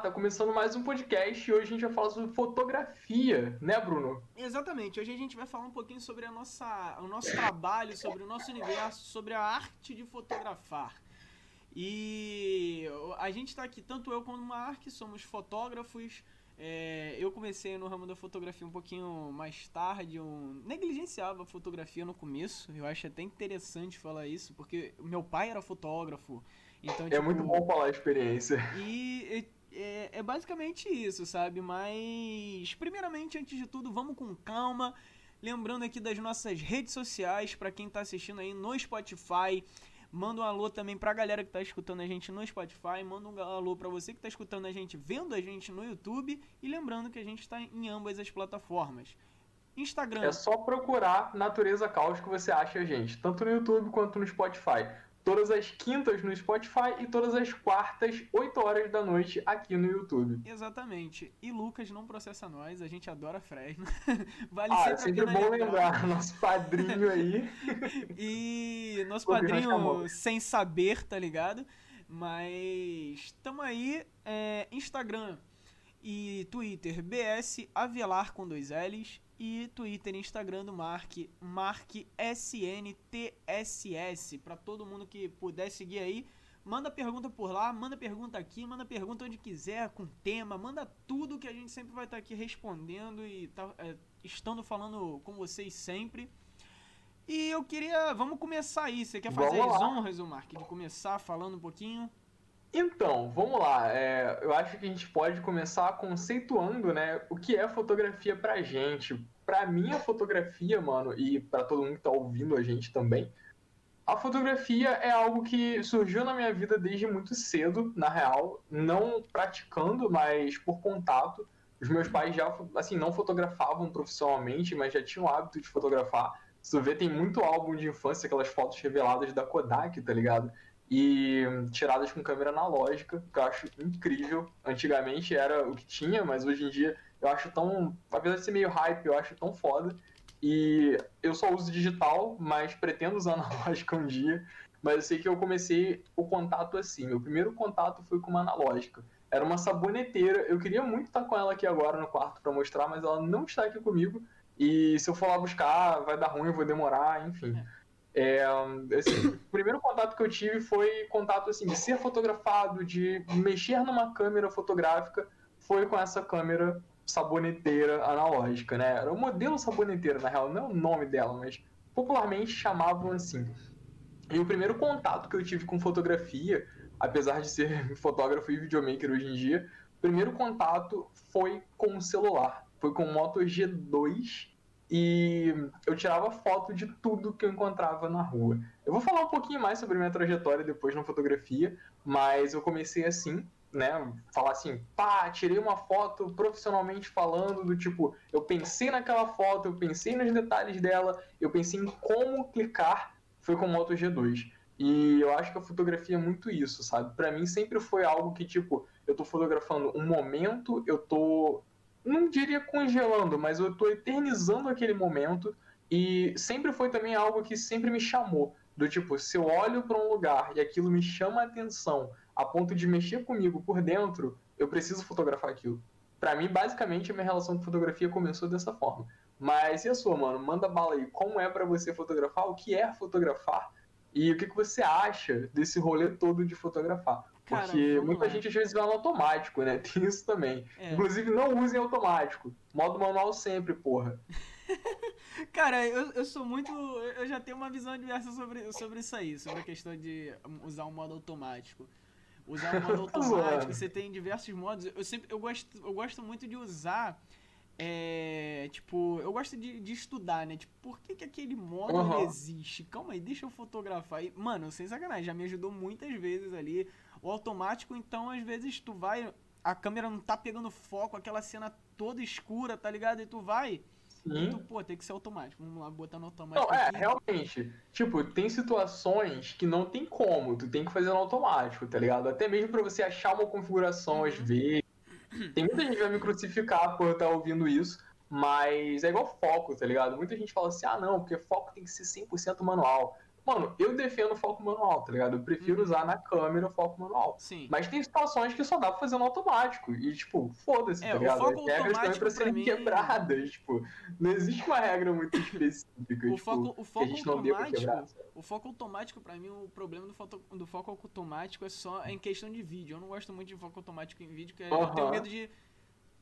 Tá começando mais um podcast e hoje a gente vai falar sobre fotografia, né, Bruno? Exatamente. Hoje a gente vai falar um pouquinho sobre a nossa, o nosso trabalho, sobre o nosso universo, sobre a arte de fotografar. E a gente está aqui, tanto eu como o Mark, somos fotógrafos. É, eu comecei no ramo da fotografia um pouquinho mais tarde, eu negligenciava a fotografia no começo. Eu acho até interessante falar isso, porque meu pai era fotógrafo. Então, é tipo, muito bom falar a experiência. E, é, é basicamente isso, sabe? Mas, primeiramente, antes de tudo, vamos com calma. Lembrando aqui das nossas redes sociais, para quem está assistindo aí no Spotify. Manda um alô também pra galera que tá escutando a gente no Spotify. Manda um alô pra você que tá escutando a gente, vendo a gente no YouTube. E lembrando que a gente tá em ambas as plataformas. Instagram. É só procurar Natureza Caos que você acha a gente, tanto no YouTube quanto no Spotify todas as quintas no Spotify e todas as quartas, 8 horas da noite, aqui no YouTube. Exatamente. E Lucas não processa nós, a gente adora Fresno. vale ah, sempre, sempre bom lembrar, nosso padrinho aí. e nosso padrinho sem saber, tá ligado? Mas tamo aí, é, Instagram e Twitter, BS Avelar com dois L's e Twitter e Instagram do Mark, Mark SNTSS, para todo mundo que puder seguir aí. Manda pergunta por lá, manda pergunta aqui, manda pergunta onde quiser, com tema, manda tudo que a gente sempre vai estar tá aqui respondendo e tá, é, estando falando com vocês sempre. E eu queria. Vamos começar aí. Você quer fazer as honras, Mark, de começar falando um pouquinho? Então, vamos lá. É, eu acho que a gente pode começar conceituando, né, o que é fotografia pra gente. Pra mim, a fotografia, mano, e para todo mundo que tá ouvindo a gente também, a fotografia é algo que surgiu na minha vida desde muito cedo, na real, não praticando, mas por contato. Os meus pais já, assim, não fotografavam profissionalmente, mas já tinham o hábito de fotografar. Se vê, tem muito álbum de infância, aquelas fotos reveladas da Kodak, tá ligado? E tiradas com câmera analógica, que eu acho incrível. Antigamente era o que tinha, mas hoje em dia eu acho tão. Apesar de ser meio hype, eu acho tão foda. E eu só uso digital, mas pretendo usar analógica um dia. Mas eu sei que eu comecei o contato assim. Meu primeiro contato foi com uma analógica. Era uma saboneteira. Eu queria muito estar com ela aqui agora no quarto para mostrar, mas ela não está aqui comigo. E se eu for lá buscar, vai dar ruim, eu vou demorar, enfim. É. É, o primeiro contato que eu tive foi contato assim, de ser fotografado, de mexer numa câmera fotográfica, foi com essa câmera saboneteira analógica, né? Era o modelo saboneteira, na real, não é o nome dela, mas popularmente chamavam assim. E o primeiro contato que eu tive com fotografia, apesar de ser fotógrafo e videomaker hoje em dia, o primeiro contato foi com o celular. Foi com o Moto G2 e eu tirava foto de tudo que eu encontrava na rua. Eu vou falar um pouquinho mais sobre minha trajetória depois na fotografia, mas eu comecei assim, né? Falar assim, pá, tirei uma foto profissionalmente falando, do tipo, eu pensei naquela foto, eu pensei nos detalhes dela, eu pensei em como clicar, foi com Moto G2. E eu acho que a fotografia é muito isso, sabe? Para mim sempre foi algo que, tipo, eu tô fotografando um momento, eu tô não diria congelando, mas eu estou eternizando aquele momento e sempre foi também algo que sempre me chamou. Do tipo, se eu olho para um lugar e aquilo me chama a atenção a ponto de mexer comigo por dentro, eu preciso fotografar aquilo. Para mim, basicamente, a minha relação com fotografia começou dessa forma. Mas e a sua, mano? Manda bala aí. Como é para você fotografar? O que é fotografar? E o que, que você acha desse rolê todo de fotografar? Cara, Porque muita gente às vezes vai no automático, né? Tem isso também. É. Inclusive, não usem automático. Modo manual sempre, porra. Cara, eu, eu sou muito. Eu já tenho uma visão diversa sobre, sobre isso aí, sobre a questão de usar um modo automático. Usar um modo automático, você tem diversos modos. Eu sempre eu gosto, eu gosto muito de usar. É, tipo, eu gosto de, de estudar, né? Tipo, por que, que aquele modo uhum. existe? Calma aí, deixa eu fotografar. E, mano, sem sacanagem, já me ajudou muitas vezes ali o automático, então, às vezes, tu vai. A câmera não tá pegando foco, aquela cena toda escura, tá ligado? E tu vai. Sim. E tu, pô, tem que ser automático. Vamos lá, botar no automático. Não, é, aqui. realmente. Tipo, tem situações que não tem como, tu tem que fazer no automático, tá ligado? Até mesmo pra você achar uma configuração, uhum. às vezes. Tem muita gente que vai me crucificar por eu estar ouvindo isso, mas é igual foco, tá ligado? Muita gente fala assim, ah, não, porque foco tem que ser 100% manual. Mano, eu defendo o foco manual, tá ligado? Eu prefiro uhum. usar na câmera o foco manual. Sim. Mas tem situações que só dá pra fazer no automático. E, tipo, foda-se, é, tá ligado? As regras estão pra serem mim... quebradas. Tipo, não existe uma regra muito específica. o, tipo, foco, o foco automático. O foco automático, pra mim, o problema do, foto, do foco automático é só em questão de vídeo. Eu não gosto muito de foco automático em vídeo, porque uhum. eu tenho medo de.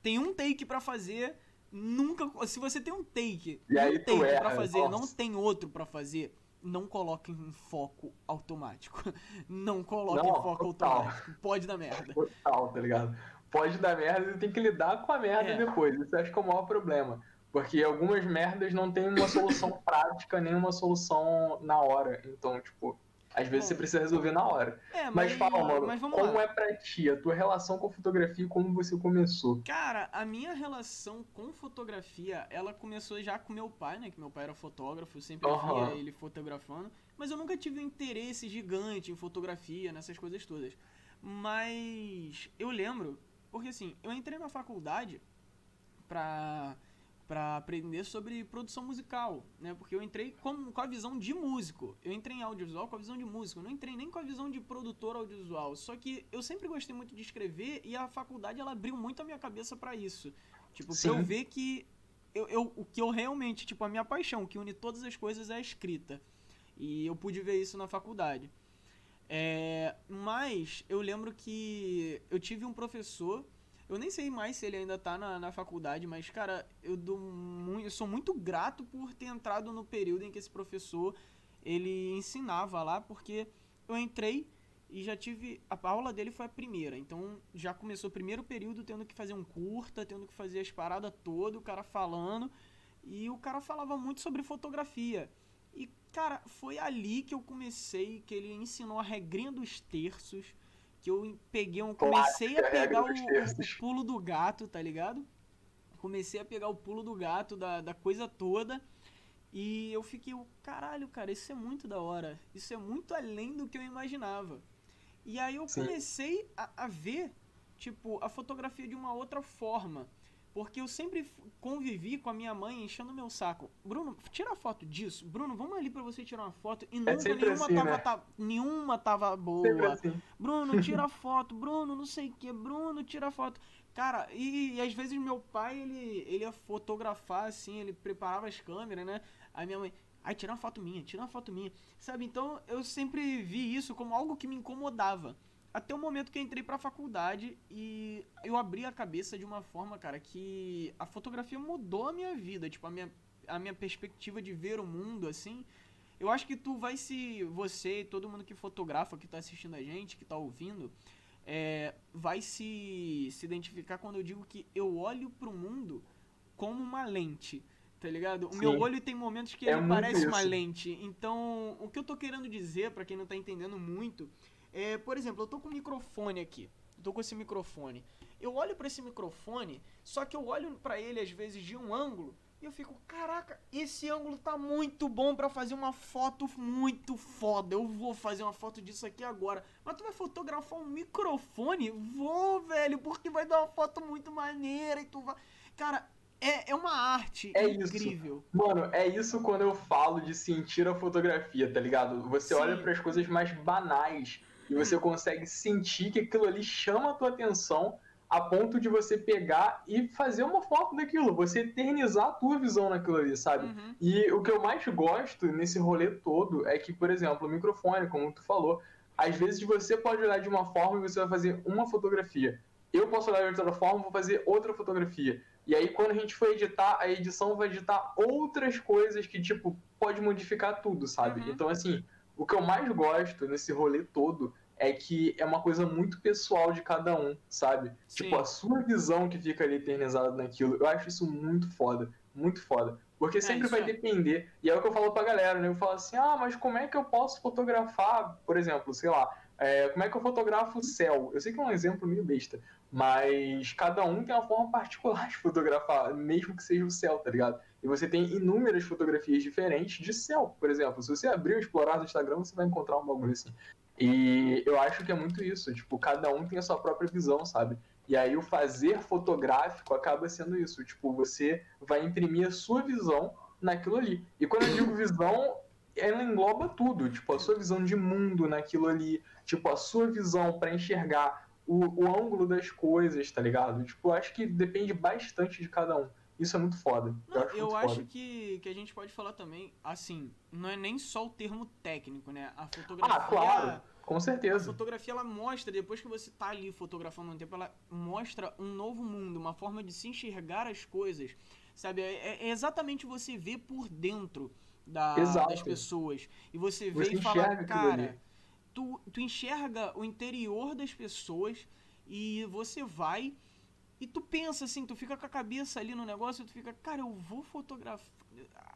Tem um take pra fazer nunca. Se você tem um take, e um take pra fazer, nossa. não tem outro pra fazer, não coloque em foco automático. Não coloque não, em foco total. automático. Pode dar merda. Total, tá ligado? Pode dar merda e tem que lidar com a merda é. depois. Isso acho que é o maior problema. Porque algumas merdas não tem uma solução prática, nem uma solução na hora. Então, tipo, às vezes Bom, você precisa resolver na hora. É, mas, mas fala, mano, mas como lá. é pra ti a tua relação com fotografia e como você começou? Cara, a minha relação com fotografia, ela começou já com meu pai, né? Que meu pai era fotógrafo, eu sempre uhum. via ele fotografando. Mas eu nunca tive um interesse gigante em fotografia, nessas coisas todas. Mas eu lembro, porque assim, eu entrei na faculdade pra para aprender sobre produção musical, né? Porque eu entrei com, com a visão de músico. Eu entrei em audiovisual com a visão de músico. Eu não entrei nem com a visão de produtor audiovisual. Só que eu sempre gostei muito de escrever e a faculdade ela abriu muito a minha cabeça para isso. Tipo, Sim. pra eu ver que eu, eu, o que eu realmente, tipo, a minha paixão, que une todas as coisas é a escrita. E eu pude ver isso na faculdade. É, mas eu lembro que eu tive um professor eu nem sei mais se ele ainda tá na, na faculdade, mas, cara, eu, dou muito, eu sou muito grato por ter entrado no período em que esse professor ele ensinava lá, porque eu entrei e já tive. A aula dele foi a primeira, então já começou o primeiro período tendo que fazer um curta, tendo que fazer as paradas todas, o cara falando. E o cara falava muito sobre fotografia. E, cara, foi ali que eu comecei, que ele ensinou a regrinha dos terços que eu peguei um. Comecei a pegar o, o, pulo do gato, tá ligado? Comecei a pegar o pulo do gato da, da coisa toda. E eu fiquei, caralho, cara, isso é muito da hora. Isso é muito além do que eu imaginava. E aí eu comecei a, a ver, tipo, a fotografia de uma outra forma. Porque eu sempre convivi com a minha mãe enchendo meu saco. Bruno, tira foto disso. Bruno, vamos ali para você tirar uma foto. E é nunca é nenhuma, assim, tava, né? tá, nenhuma tava boa. Assim. Bruno, tira foto. Bruno, não sei o que. Bruno, tira foto. Cara, e, e, às vezes meu pai, ele, ele ia fotografar, assim, ele preparava as câmeras, né? Aí minha mãe, ai, tira uma foto minha, tira uma foto minha. Sabe? Então eu sempre vi isso como algo que me incomodava. Até o momento que eu entrei pra faculdade e eu abri a cabeça de uma forma, cara, que a fotografia mudou a minha vida. Tipo, a minha, a minha perspectiva de ver o mundo, assim. Eu acho que tu vai se. Você e todo mundo que fotografa, que tá assistindo a gente, que tá ouvindo, é, vai se, se identificar quando eu digo que eu olho pro mundo como uma lente. Tá ligado? O Sim. meu olho tem momentos que é ele parece isso. uma lente. Então, o que eu tô querendo dizer, para quem não tá entendendo muito, é, por exemplo, eu tô com um microfone aqui. Eu tô com esse microfone. Eu olho para esse microfone, só que eu olho para ele às vezes de um ângulo e eu fico, caraca, esse ângulo tá muito bom para fazer uma foto muito foda. Eu vou fazer uma foto disso aqui agora. Mas tu vai fotografar um microfone? Vou, velho, porque vai dar uma foto muito maneira e tu vai. Cara, é, é uma arte é incrível. Isso. Mano, é isso quando eu falo de sentir a fotografia, tá ligado? Você Sim. olha para as coisas mais banais e você consegue sentir que aquilo ali chama a tua atenção a ponto de você pegar e fazer uma foto daquilo, você eternizar a tua visão naquilo ali, sabe? Uhum. E o que eu mais gosto nesse rolê todo é que, por exemplo, o microfone, como tu falou, às vezes você pode olhar de uma forma e você vai fazer uma fotografia. Eu posso olhar de outra forma e vou fazer outra fotografia. E aí, quando a gente for editar, a edição vai editar outras coisas que, tipo, pode modificar tudo, sabe? Uhum. Então, assim, o que eu mais gosto nesse rolê todo é que é uma coisa muito pessoal de cada um, sabe? Sim. Tipo, a sua visão que fica ali eternizada naquilo. Eu acho isso muito foda, muito foda. Porque sempre é, vai é. depender. E é o que eu falo pra galera, né? Eu falo assim, ah, mas como é que eu posso fotografar, por exemplo, sei lá, é, como é que eu fotografo o céu? Eu sei que é um exemplo meio besta, mas cada um tem uma forma particular de fotografar, mesmo que seja o céu, tá ligado? E você tem inúmeras fotografias diferentes de céu, por exemplo. Se você abrir o explorar do Instagram, você vai encontrar um bagulho assim. E eu acho que é muito isso, tipo, cada um tem a sua própria visão, sabe? E aí o fazer fotográfico acaba sendo isso, tipo, você vai imprimir a sua visão naquilo ali. E quando eu digo visão, ela engloba tudo, tipo, a sua visão de mundo naquilo ali, tipo, a sua visão para enxergar o, o ângulo das coisas, tá ligado? Tipo, acho que depende bastante de cada um. Isso é muito foda. Não, eu acho, eu acho que, que a gente pode falar também, assim, não é nem só o termo técnico, né? A fotografia. Ah, claro, com A certeza. fotografia ela mostra, depois que você tá ali fotografando um tempo, ela mostra um novo mundo, uma forma de se enxergar as coisas. Sabe? É, é exatamente você ver por dentro da- das pessoas. E você vê Você e fala, aquilo ali. Tu, tu enxerga o interior das pessoas e você vai e tu pensa assim, tu fica com a cabeça ali no negócio tu fica, cara, eu vou fotografar.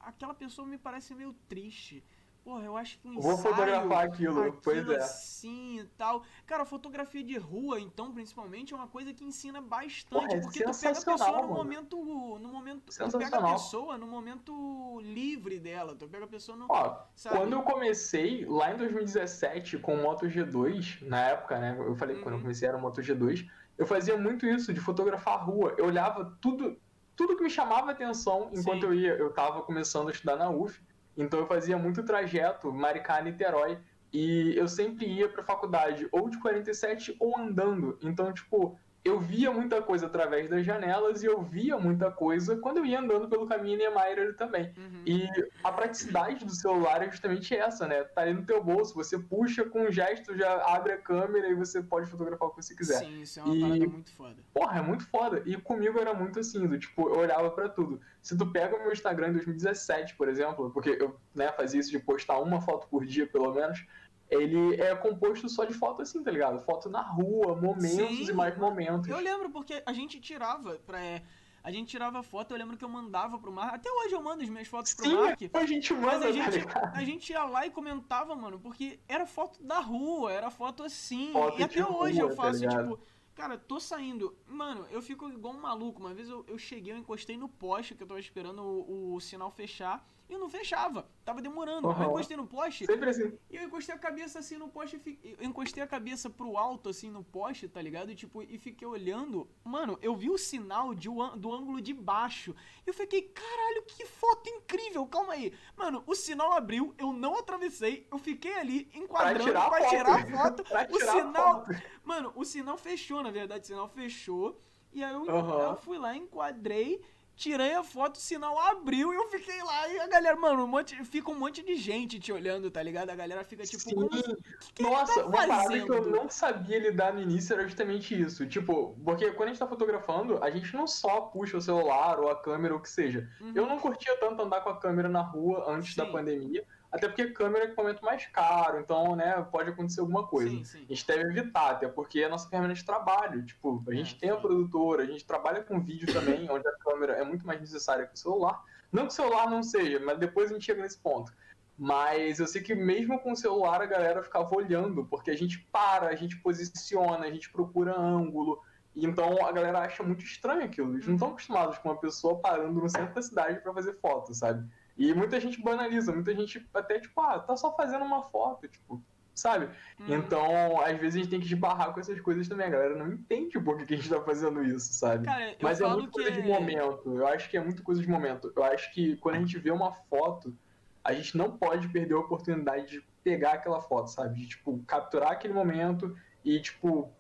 Aquela pessoa me parece meio triste. Porra, eu acho que um Vou ensaio, fotografar aquilo, pois é. assim e tal. Cara, fotografia de rua, então, principalmente, é uma coisa que ensina bastante. Porra, é porque tu pega a pessoa no mano. momento. No momento. Tu pega a pessoa no momento livre dela. Tu pega a pessoa no. Ó, sabe? quando eu comecei, lá em 2017, com o Moto G2, na época, né? Eu falei que quando eu Uhum. comecei era o Moto G2, eu fazia muito isso, de fotografar a rua. Eu olhava tudo, tudo que me chamava atenção enquanto Sim. eu ia. Eu tava começando a estudar na UF, então eu fazia muito trajeto, Maricá-Niterói, e eu sempre ia pra faculdade ou de 47 ou andando. Então, tipo, eu via muita coisa através das janelas e eu via muita coisa quando eu ia andando pelo caminho Niemeyer também. Uhum. E a praticidade do celular é justamente essa, né? Tá ali no teu bolso, você puxa com um gesto, já abre a câmera e você pode fotografar o que você quiser. Sim, isso é uma E- parada muito foda. Porra, é muito foda. E comigo era muito assim, do tipo, eu olhava pra tudo. Se tu pega o meu Instagram em 2017, por exemplo, porque eu né, fazia isso de postar uma foto por dia, pelo menos, ele é composto só de foto assim, tá ligado? Foto na rua, momentos Sim, e mais momentos. Eu lembro porque a gente tirava pra. é, A gente tirava foto, eu lembro que eu mandava pro Mark. Até hoje eu mando as minhas fotos pro Sim, Mark. a gente manda, a tá gente, ligado? a gente ia lá e comentava, mano, porque era foto da rua, era foto assim. Foto e até hoje rua, eu tá faço, ligado? tipo, cara, tô saindo. Mano, eu fico igual um maluco. Uma vez eu, eu cheguei, eu encostei no poste, que eu tava esperando o, o sinal fechar, e não fechava. Tava demorando. Eu Uhum. encostei no poste, Sempre assim. e eu encostei a cabeça assim no poste, eu encostei a cabeça pro alto, assim, no poste, tá ligado? E tipo, e fiquei olhando. Mano, eu vi o sinal de, do ângulo de baixo. E eu fiquei, caralho, que foto incrível, calma aí. Mano, o sinal abriu, eu não atravessei, eu fiquei ali enquadrando tirar a pra tirar a foto. Pra o tirar sinal. foto. Mano, o sinal fechou, na verdade, o sinal fechou. E aí eu, Aham. eu fui lá, enquadrei. Tirei a foto, o sinal abriu e eu fiquei lá. E a galera, mano, um monte, fica um monte de gente te olhando, tá ligado? A galera fica tipo, Sim. o que, que Nossa, ele tá uma parada que eu não sabia lidar no início era justamente isso. Tipo, porque quando a gente tá fotografando, a gente não só puxa o celular ou a câmera ou o que seja. Uhum. Eu não curtia tanto andar com a câmera na rua antes da Sim. pandemia, até porque câmera é equipamento mais caro, então, né, pode acontecer alguma coisa. Sim, sim. A gente deve evitar, até porque é a nossa ferramenta de trabalho. Tipo, a gente É, tem a sim. produtora, a gente trabalha com vídeo também, onde a câmera é muito mais necessária que o celular. Não que o celular não seja, mas depois a gente chega nesse ponto. Mas eu sei que mesmo com o celular a galera ficava olhando, porque a gente para, a gente posiciona, a gente procura ângulo. E Então a galera acha muito estranho aquilo. Eles não estão Uhum. acostumados com uma pessoa parando no centro da cidade pra fazer foto, sabe? E muita gente banaliza, muita gente até tipo, ah, tá só fazendo uma foto, tipo, sabe? Uhum. Então, às vezes a gente tem que esbarrar com essas coisas também. A galera não entende por que, que a gente tá fazendo isso, sabe? Cara, Mas é muito que coisa de momento. Eu acho que é muito coisa de momento. Eu acho que quando a gente vê uma foto, a gente não pode perder a oportunidade de pegar aquela foto, sabe? De, tipo, capturar aquele momento e, tipo,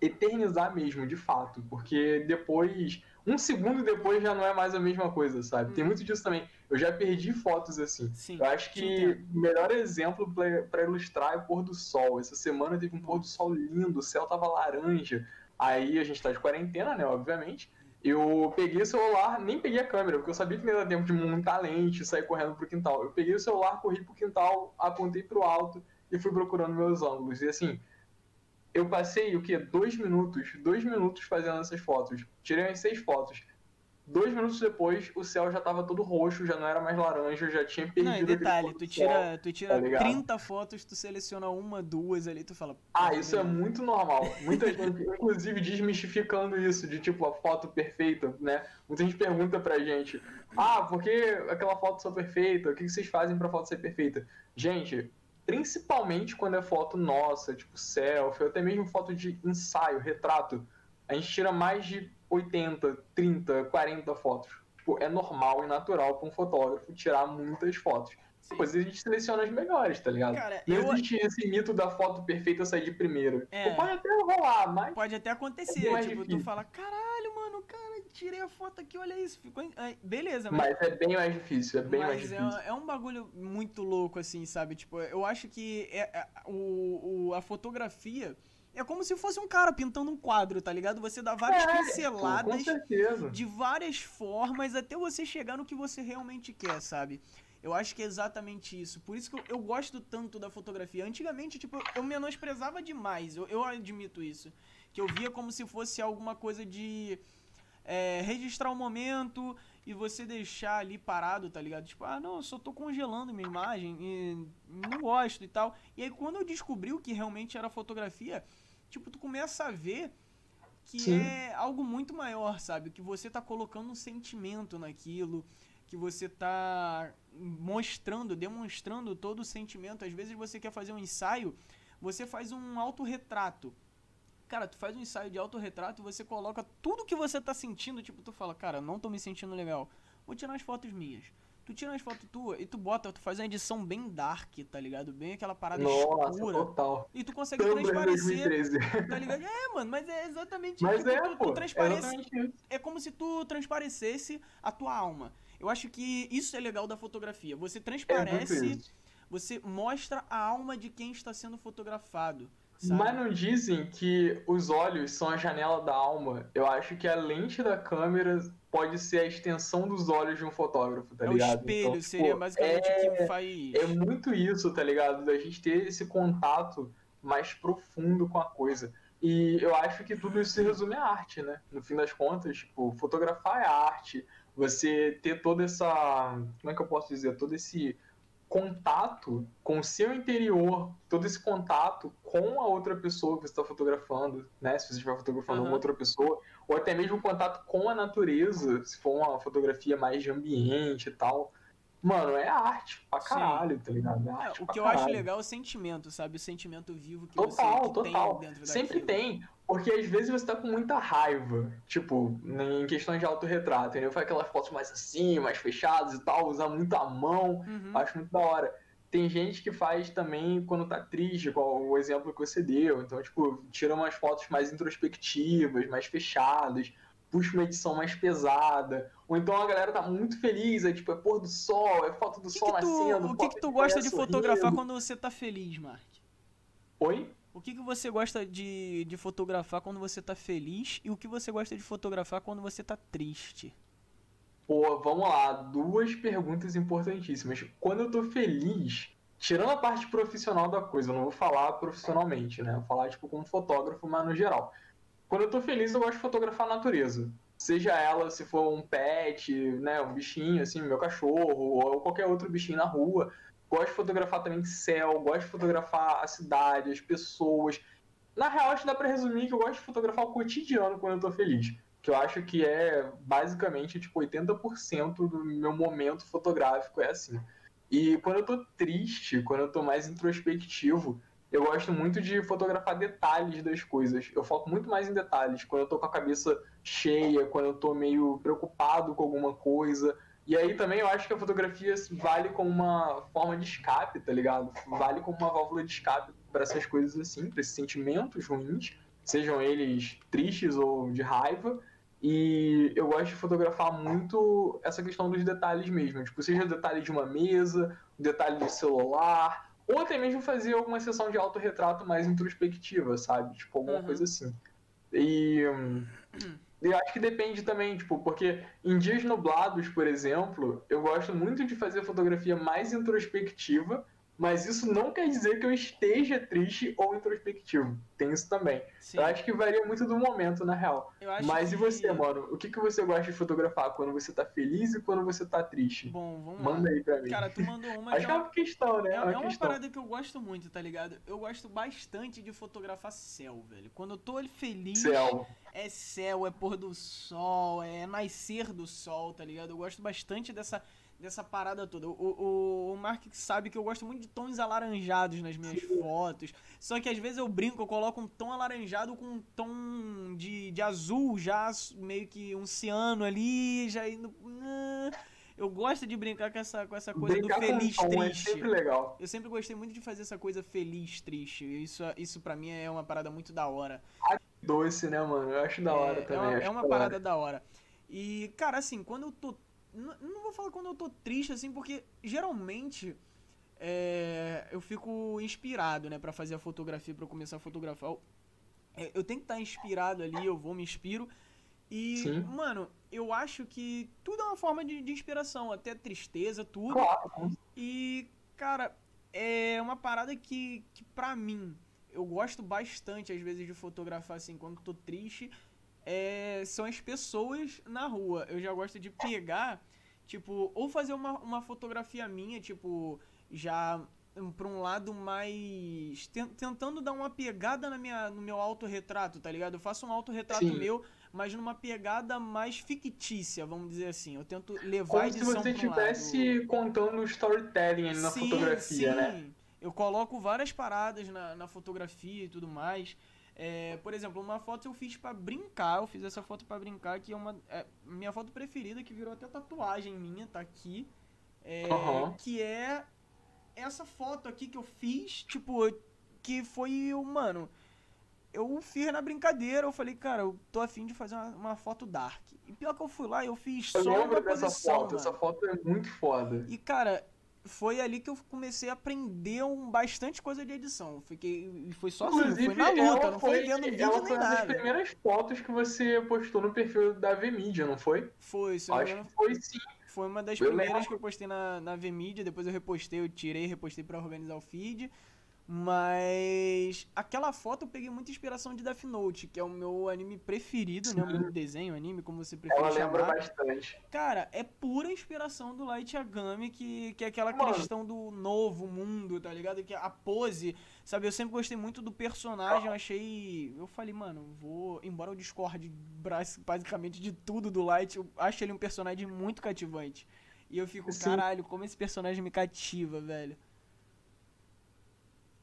eternizar mesmo, de fato. Porque depois, um segundo depois já não é mais a mesma coisa, sabe? Tem Uhum. muito disso também. Eu já perdi fotos assim. Sim, Eu acho que o melhor exemplo pra ilustrar é o pôr do sol. Essa semana teve um pôr do sol lindo, o céu tava laranja. Aí a gente tá de quarentena, né, obviamente. Eu peguei o celular, nem peguei a câmera, porque eu sabia que não ia dar tempo de montar lente e sair correndo pro quintal. Eu peguei o celular, corri pro quintal, apontei pro alto e fui procurando meus ângulos. E assim, eu passei o quê? Dois minutos, dois minutos fazendo essas fotos. Tirei umas seis fotos. Dois minutos depois, o céu já tava todo roxo, já não era mais laranja, já tinha perdido Não, e detalhe, tu tira, tu tira tá ligado? 30 fotos, tu seleciona uma, duas ali, tu fala. Ah, "Pô, isso é beleza." muito normal. Muita gente, inclusive, desmistificando isso, de tipo, a foto perfeita, né? Muita gente pergunta pra gente, ah, por que aquela foto só perfeita? O que vocês fazem pra foto ser perfeita? Gente, principalmente quando é foto nossa, tipo selfie, ou até mesmo foto de ensaio, retrato, a gente tira mais de 80, 30, 40 fotos. Tipo, é normal e natural para um fotógrafo tirar muitas fotos. Depois a gente seleciona as melhores, tá ligado? Cara, não eu- existe esse mito da foto perfeita sair de primeiro. É. Pode até rolar, mas. Pode até acontecer, É mais tipo, tu difícil. fala, caralho, mano, cara, tirei a foto aqui, olha isso. Ficou. Beleza, mas. Mas é bem mais difícil, é bem mais mas difícil. é, é um bagulho muito louco, assim, sabe? Tipo, eu acho que é, é- o, o- a fotografia é como se fosse um cara pintando um quadro, tá ligado? Você dá várias É, pinceladas de várias formas até você chegar no que você realmente quer, sabe? Eu acho que é exatamente isso. Por isso que eu, eu gosto tanto da fotografia. Antigamente, tipo, eu menosprezava demais. Eu, eu admito isso. Que eu via como se fosse alguma coisa de é, registrar o momento e você deixar ali parado, tá ligado? Tipo, ah, não, eu só tô congelando minha imagem e não gosto e tal. E aí, quando eu descobri o que realmente era fotografia, tipo, tu começa a ver que Sim. é algo muito maior, sabe? Que você tá colocando um sentimento naquilo, que você tá mostrando, demonstrando todo o sentimento. Às vezes você quer fazer um ensaio, você faz um autorretrato. Cara, tu faz um ensaio de autorretrato e você coloca tudo que você tá sentindo, tipo, tu fala, cara, não tô me sentindo legal. Vou tirar as fotos minhas. Tu tira as fotos tuas e tu bota, tu faz uma edição bem dark, tá ligado? Bem aquela parada Nossa, escura. total. E tu consegue Tumblr transparecer 2013. Tá ligado? É, mano, mas é exatamente Mas é, tu, tu pô. É transparece. isso. É como se tu transparecesse a tua alma. Eu acho que isso é legal da fotografia. Você É transparece, isso. você mostra a alma de quem está sendo fotografado. Sabe? Mas não dizem que os olhos são a janela da alma. Eu acho que a lente da câmera pode ser a extensão dos olhos de um fotógrafo, tá é o ligado? espelho, Então, seria basicamente é... o que faz. É muito isso, tá ligado? Da gente ter esse contato mais profundo com a coisa. E eu acho que tudo isso se resume à arte, né? No fim das contas, tipo, fotografar é arte. Você ter toda essa. Como é que eu posso dizer? Todo esse contato com o seu interior, todo esse contato com a outra pessoa que você está fotografando, né? Se você estiver fotografando Aham. uma outra pessoa, ou até mesmo contato com a natureza, se for uma fotografia mais de ambiente e tal. Mano, é arte pra Sim. caralho, tá ligado? É É, o que eu acho legal é o sentimento, sabe? O sentimento vivo que você Total, que total. tem dentro Sempre daquilo. tem. Porque às vezes você tá com muita raiva, tipo, em questões de autorretrato, entendeu? Faz aquelas fotos mais assim, mais fechadas e tal, usar muito a mão. Uhum. Acho muito da hora. Tem gente que faz também quando tá triste, igual o exemplo que você deu. Então, tipo, tira umas fotos mais introspectivas, mais fechadas, puxa uma edição mais pesada. Ou então a galera tá muito feliz, é tipo, é pôr do sol, é foto do que, sol que tu, nascendo. o que, que tu gosta de fotografar sorrindo. quando você tá feliz, Mark? Oi? O que, que você gosta de, de fotografar quando você tá feliz e o que você gosta de fotografar quando você tá triste? Pô, vamos lá, duas perguntas importantíssimas. Quando eu tô feliz, tirando a parte profissional da coisa, eu não vou falar profissionalmente, né? Vou falar, tipo, como fotógrafo, mas no geral. Quando eu tô feliz, eu gosto de fotografar a natureza. Seja ela, se for um pet, né, um bichinho, assim, meu cachorro, ou qualquer outro bichinho na rua. Gosto de fotografar também céu, gosto de fotografar a cidade, as pessoas. Na real, acho que dá pra resumir que eu gosto de fotografar o cotidiano quando eu tô feliz que eu acho que é basicamente tipo 80% do meu momento fotográfico é assim. E quando eu tô triste, quando eu tô mais introspectivo, eu gosto muito de fotografar detalhes das coisas. Eu foco muito mais em detalhes, quando eu tô com a cabeça cheia, quando eu tô meio preocupado com alguma coisa. E aí também eu acho que a fotografia vale como uma forma de escape, tá ligado? Vale como uma válvula de escape para essas coisas assim, para esses sentimentos ruins, sejam eles tristes ou de raiva. E eu gosto de fotografar muito essa questão dos detalhes mesmo. Tipo, seja o detalhe de uma mesa, o detalhe do celular, ou até mesmo fazer alguma sessão de autorretrato mais introspectiva, sabe? Tipo, alguma Uhum. coisa assim. E hum, eu acho que depende também, tipo, porque em dias nublados, por exemplo, eu gosto muito de fazer fotografia mais introspectiva, mas isso não quer dizer que eu esteja triste ou introspectivo. Tem isso também. Sim, Eu acho que varia muito do momento, na real. Mas que... e você, mano? O que, que você gosta de fotografar quando você tá feliz e quando você tá triste? Bom, vamos Manda lá. aí pra mim. Cara, tu mandou uma Acho que que é uma questão, né? É, É é uma uma questão. parada que eu gosto muito, tá ligado? Eu gosto bastante de fotografar céu, velho. Quando eu tô feliz, Céu. é céu, é pôr do sol, é nascer do sol, tá ligado? Eu gosto bastante dessa, dessa parada toda. O, o, o Mark sabe que eu gosto muito de tons alaranjados nas minhas fotos. Só que às vezes eu brinco, eu coloco um tom alaranjado com um tom de, de azul, já meio que um ciano ali, já indo. Ah, eu gosto de brincar com essa, com essa coisa Brincar do feliz é triste. sempre legal. Eu sempre gostei muito de fazer essa coisa feliz triste. Isso, isso para mim é uma parada muito da hora. Doce, né, mano? Eu acho da hora é, também. É uma, é uma da parada da hora. E, cara, assim, quando eu tô. Não, não vou falar quando eu tô triste, assim, porque geralmente é, eu fico inspirado, né, pra fazer a fotografia, pra eu começar a fotografar. Eu, é, eu tenho que estar inspirado ali, eu vou, me inspiro. E, Sim. mano, eu acho que tudo é uma forma de, de inspiração, até tristeza, tudo. Claro, E, cara, é uma parada que, que pra mim, eu gosto bastante, às vezes, de fotografar, assim, quando tô triste, é, são as pessoas na rua. Eu já gosto de pegar, tipo, ou fazer uma, uma fotografia minha, tipo, já hum, pra um lado mais. ten- tentando dar uma pegada na minha, no meu autorretrato, tá ligado? Eu faço um autorretrato Sim. meu, mas numa pegada mais fictícia, vamos dizer assim. Eu tento levar a Como se você estivesse contando storytelling na Sim, fotografia, sim. né? Eu coloco várias paradas na, na fotografia e tudo mais. É, por exemplo, uma foto eu fiz pra brincar. Eu fiz essa foto pra brincar, que é uma é minha foto preferida, que virou até tatuagem minha, tá aqui. É, Aham. Que é essa foto aqui que eu fiz, tipo, que foi, mano, eu fiz na brincadeira, eu falei, cara, eu tô afim de fazer uma, uma foto dark. E pior que eu fui lá, eu fiz Eu só uma lembro dessa posição, foto. mano. Essa foto é muito foda. E, cara, foi ali que eu comecei a aprender um, bastante coisa de edição. Fiquei, e foi só assim, foi na luta, ela não foi vendo ela vídeo foi nem uma das primeiras fotos que você postou no perfil da VMedia, não foi? Foi, se não Acho que foi sim. foi uma das Eu primeiras lembro. que eu postei na, na VMedia, depois eu repostei, eu tirei, repostei pra organizar o feed. Mas aquela foto eu peguei muita inspiração de Death Note, que é o meu anime preferido, né? O meu desenho, anime, como você preferir Ela lembra bastante. Cara, é pura inspiração do Light Yagami, que, que é aquela Mano. questão do novo mundo, tá ligado? Que a pose, sabe? Eu sempre gostei muito do personagem, eu achei. Eu falei, mano, vou. Embora eu discorde basicamente de tudo do Light, eu acho ele um personagem muito cativante. E eu fico, Sim. caralho, como esse personagem me cativa, velho.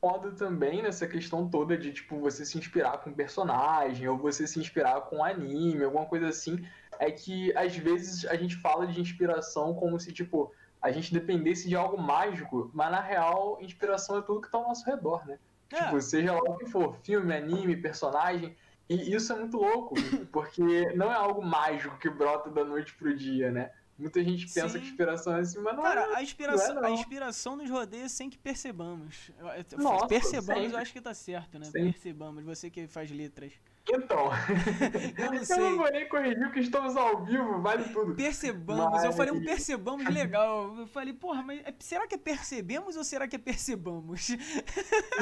Foda também nessa questão toda de, tipo, você se inspirar com um personagem, ou você se inspirar com um anime, alguma coisa assim, é que às vezes a gente fala de inspiração como se, tipo, a gente dependesse de algo mágico, mas na real, inspiração é tudo que tá ao nosso redor, né? É. Tipo, seja lá o que for, filme, anime, personagem. E isso é muito louco, porque não é algo mágico que brota da noite pro dia, né? Muita gente pensa Sim. que inspiração é assim, mas não é. Cara, a inspiração, não é a inspiração nos rodeia sem que percebamos. Nossa, percebamos, sempre. eu acho que tá certo, né? Sempre. Percebamos, você que faz letras. Então, Eu não eu sei. não vou nem corrigir porque estamos ao vivo, vale tudo. Percebamos, eu falei um Mas- percebamos legal. Eu falei, porra, mas é- será que é percebemos ou será que é percebamos?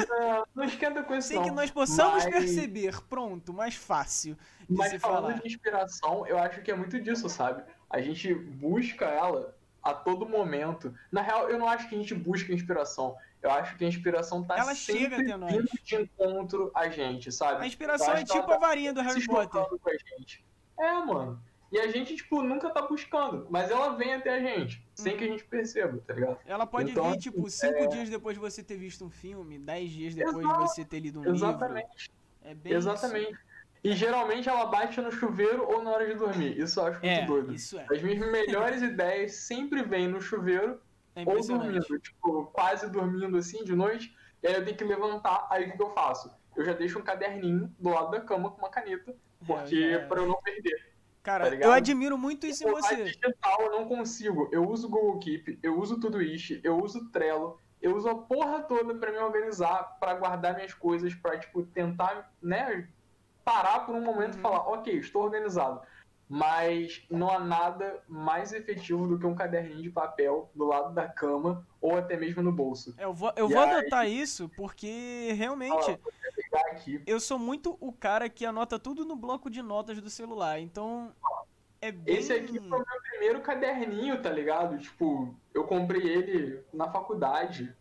Não, não esquenta com isso Sem não. que nós possamos Mas- perceber. Pronto, mais fácil Mas se falando falar. de inspiração, eu acho que é muito disso, sabe? A gente busca ela a todo momento. Na real, eu não acho que a gente busca inspiração. Eu acho que a inspiração tá Ela sempre chega até nós. de encontro a gente, sabe? A inspiração é tipo a varinha do Harry Potter. com a gente. É, mano. E a gente, tipo, nunca tá buscando, mas ela vem até a gente, sem Uhum. que a gente perceba, tá ligado? Ela pode Então, vir, tipo, cinco dias depois de você ter visto um filme, dez dias depois Exato. de você ter lido um livro. Exatamente. É bem Exatamente. E geralmente ela bate no chuveiro ou na hora de dormir. Isso eu acho isso. muito É, doido. isso é. As minhas melhores ideias sempre vêm no chuveiro É ou dormindo, tipo, quase dormindo assim de noite, e aí eu tenho que levantar, aí o que eu faço? Eu já deixo um caderninho do lado da cama com uma caneta, porque É, pra eu não perder. Cara, tá eu admiro muito isso em mais você. digital eu não consigo. Eu uso o Google Keep, eu uso o Todoist, eu uso o Trello, eu uso a porra toda pra me organizar, pra guardar minhas coisas, pra, tipo, tentar, né, parar por um momento Uhum. e falar, ok, estou organizado. Mas não há nada mais efetivo do que um caderninho de papel do lado da cama ou até mesmo no bolso. Eu vou, eu E vou aí- adotar isso porque realmente aqui. eu sou muito o cara que anota tudo no bloco de notas do celular. Então é bem. Esse aqui foi o meu primeiro caderninho, tá ligado? Tipo, eu comprei ele na faculdade.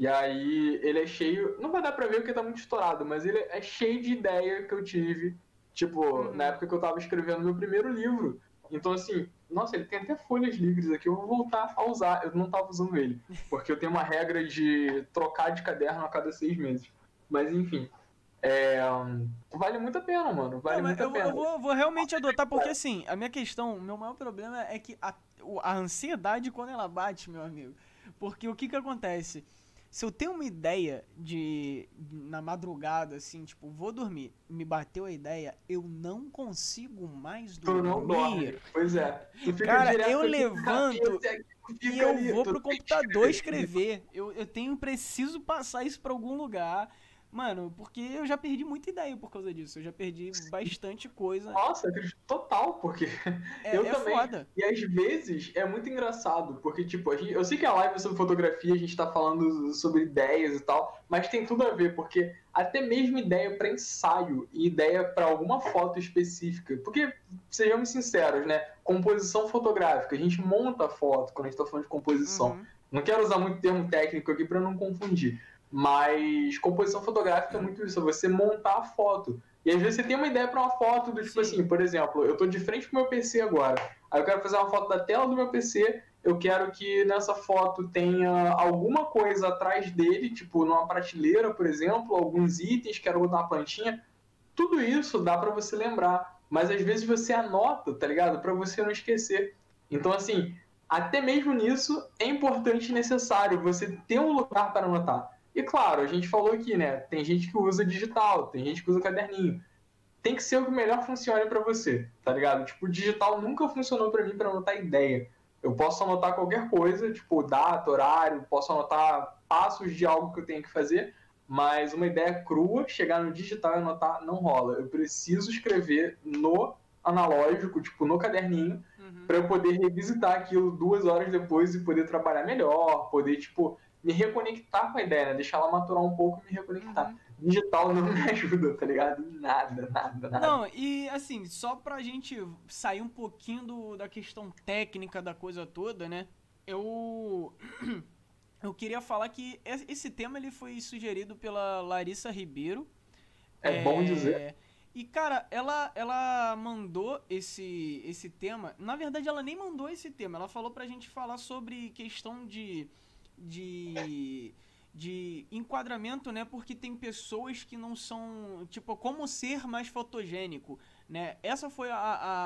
E aí ele é cheio. Não vai dar pra ver porque tá muito estourado, mas ele é cheio de ideia que eu tive. Tipo, Uhum. na época que eu tava escrevendo meu primeiro livro. Então, assim, nossa, ele tem até folhas livres aqui. Eu vou voltar a usar. Eu não tava usando ele. Porque eu tenho uma regra de trocar de caderno a cada seis meses. Mas enfim. É, vale muito a pena, mano. Vale Não, muito a eu, pena. eu vou, vou realmente adotar, porque assim, a minha questão, o meu maior problema é que a, a ansiedade quando ela bate, meu amigo. Porque o que que acontece? Se eu tenho uma ideia de. na madrugada, assim, tipo, vou dormir, me bateu a ideia, eu não consigo mais Tu não dorme. dormir. Pois é. Cara, eu levanto cabeça, E eu ali, vou pro computador escrever. Eu, eu tenho, preciso passar isso pra algum lugar. Mano, porque eu já perdi muita ideia por causa disso. Eu já perdi bastante coisa. Nossa, total, porque É, eu é também. foda. E às vezes é muito engraçado, porque, tipo, a gente, eu sei que a live é sobre fotografia, a gente tá falando sobre ideias e tal, mas tem tudo a ver, porque até mesmo ideia pra ensaio e ideia pra alguma foto específica. Porque, sejamos sinceros, né? Composição fotográfica, a gente monta a foto quando a gente tá falando de composição. Uhum. Não quero usar muito termo técnico aqui pra não confundir. Mas composição fotográfica é muito isso, é você montar a foto. E às vezes você tem uma ideia para uma foto do tipo Sim. assim, por exemplo, eu tô de frente pro meu PC agora. Aí eu quero fazer uma foto da tela do meu PC, eu quero que nessa foto tenha alguma coisa atrás dele, tipo numa prateleira, por exemplo, alguns itens, quero botar uma plantinha. Tudo isso dá para você lembrar, mas às vezes você anota, tá ligado? Para você não esquecer. Então assim, até mesmo nisso é importante e necessário você ter um lugar para anotar. E claro, a gente falou aqui, né? Tem gente que usa digital, tem gente que usa caderninho. Tem que ser o que melhor funcione para você, tá ligado? Tipo, digital nunca funcionou para mim para anotar ideia. Eu posso anotar qualquer coisa, tipo data, horário, posso anotar passos de algo que eu tenho que fazer, mas uma ideia crua, chegar no digital e anotar, não rola. Eu preciso escrever no analógico, tipo, no caderninho, Uhum. para eu poder revisitar aquilo duas horas depois e poder trabalhar melhor, poder, tipo, me reconectar com a ideia, né? Deixar ela maturar um pouco e me reconectar. Uhum. Digital não me ajuda, tá ligado? Nada, nada, nada. Não, e assim, só pra gente sair um pouquinho do- da questão técnica da coisa toda, né? Eu. Eu queria falar que es- esse tema ele foi sugerido pela Larissa Ribeiro. É bom dizer. E, cara, ela, ela mandou esse, esse tema. Na verdade, ela nem mandou esse tema. Ela falou pra gente falar sobre questão de. De. de enquadramento, né? Porque tem pessoas que não são. Tipo, como ser mais fotogênico, né? Essa foi a,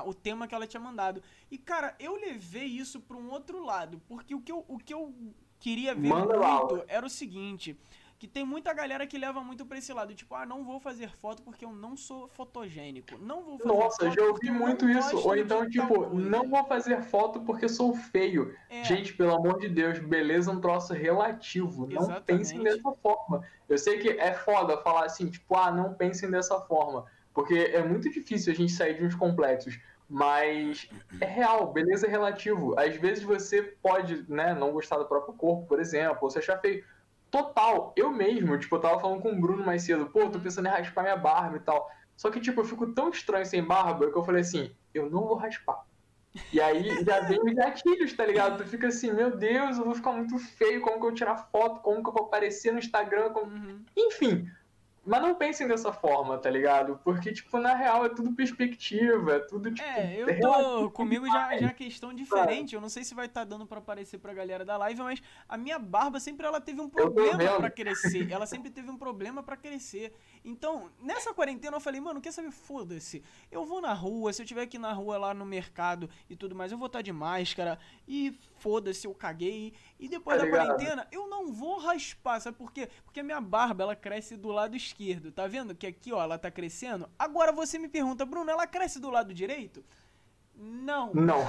a- o tema que ela tinha mandado. E, cara, eu levei isso pra um outro lado. Porque o que eu, o que eu queria ver Manda lá, muito era o seguinte. Que tem muita galera que leva muito pra esse lado. Tipo, ah, não vou fazer foto porque eu não sou fotogênico. Não vou fazer Nossa, já ouvi muito não isso. Ou então, tipo, não vou fazer foto porque sou feio. É, Gente, pelo amor de Deus, beleza é um troço relativo. Não Exatamente. pensem dessa forma. Eu sei que é foda falar assim, tipo, ah, não pensem dessa forma. Porque é muito difícil a gente sair de uns complexos. Mas é real, beleza é relativo. Às vezes você pode, né, não gostar do próprio corpo, por exemplo, ou se achar feio. Total, eu mesmo, tipo, eu tava falando com o Bruno mais cedo, pô, tô pensando em raspar minha barba e tal. Só que, tipo, eu fico tão estranho sem barba que eu falei assim, eu não vou raspar. E aí já vem os gatilhos, tá ligado? Tu fica assim, meu Deus, eu vou ficar muito feio, como que eu vou tirar foto, como que eu vou aparecer no Instagram, como... uhum. enfim. Mas não pensem dessa forma, tá ligado? Porque, tipo, na real é tudo perspectiva, é tudo, tipo... É, eu tô. Comigo já, já é questão diferente. Eu não sei se vai estar dando pra aparecer pra galera da live, mas a minha barba sempre ela teve um problema pra crescer. Ela sempre teve um problema pra crescer. Então, nessa quarentena eu falei, mano, quer saber? Foda-se. Eu vou na rua, se eu tiver aqui na rua lá no mercado e tudo mais, eu vou estar de máscara. E foda-se, eu caguei. E depois Tá da ligado? quarentena, eu não vou raspar. Sabe por quê? Porque a minha barba ela cresce do lado esquerdo. Tá vendo que aqui, ó, ela tá crescendo? Agora você me pergunta, Bruno, ela cresce do lado direito? Não. Não.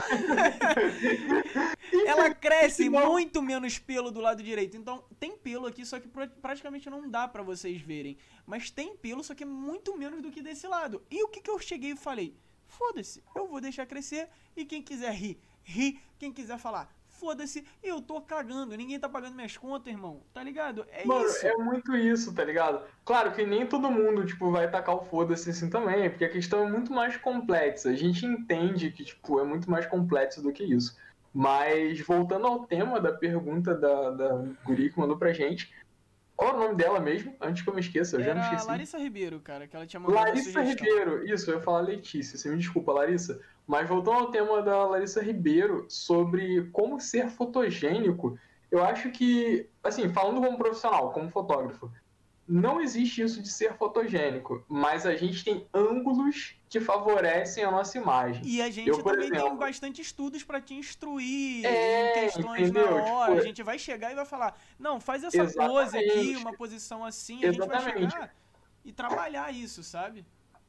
Ela cresce Não. muito menos pelo do lado direito. Então, tem pelo aqui, só que pra- praticamente não dá pra vocês verem. Mas tem pelo, só que é muito menos do que desse lado. E o que, que eu cheguei e falei? Foda-se, eu vou deixar crescer. E quem quiser rir, ri. Quem quiser falar, foda-se, eu tô cagando. Ninguém tá pagando minhas contas, irmão. Tá ligado? É Mano, isso. é muito isso, tá ligado? Claro que nem todo mundo, tipo, vai tacar o foda-se assim também, porque a questão é muito mais complexa. A gente entende que, tipo, é muito mais complexo do que isso. Mas, voltando ao tema da pergunta da, da Guri que mandou pra gente, qual é o nome dela mesmo? Antes que eu me esqueça, eu já me Era esqueci. Larissa Ribeiro, cara, que ela tinha mandado Larissa. Ribeiro, isso, eu ia falar Letícia, você me desculpa, Larissa. Mas voltando ao tema da Larissa Ribeiro sobre como ser fotogênico, eu acho que, assim, falando como profissional, como fotógrafo, não existe isso de ser fotogênico, mas a gente tem ângulos que favorecem a nossa imagem. E a gente eu, também exemplo, tem bastante estudos para te instruir é, em questões entendeu? na hora. Tipo, a gente vai chegar e vai falar, não, faz essa pose aqui, uma posição assim, a gente vai chegar e trabalhar isso, sabe?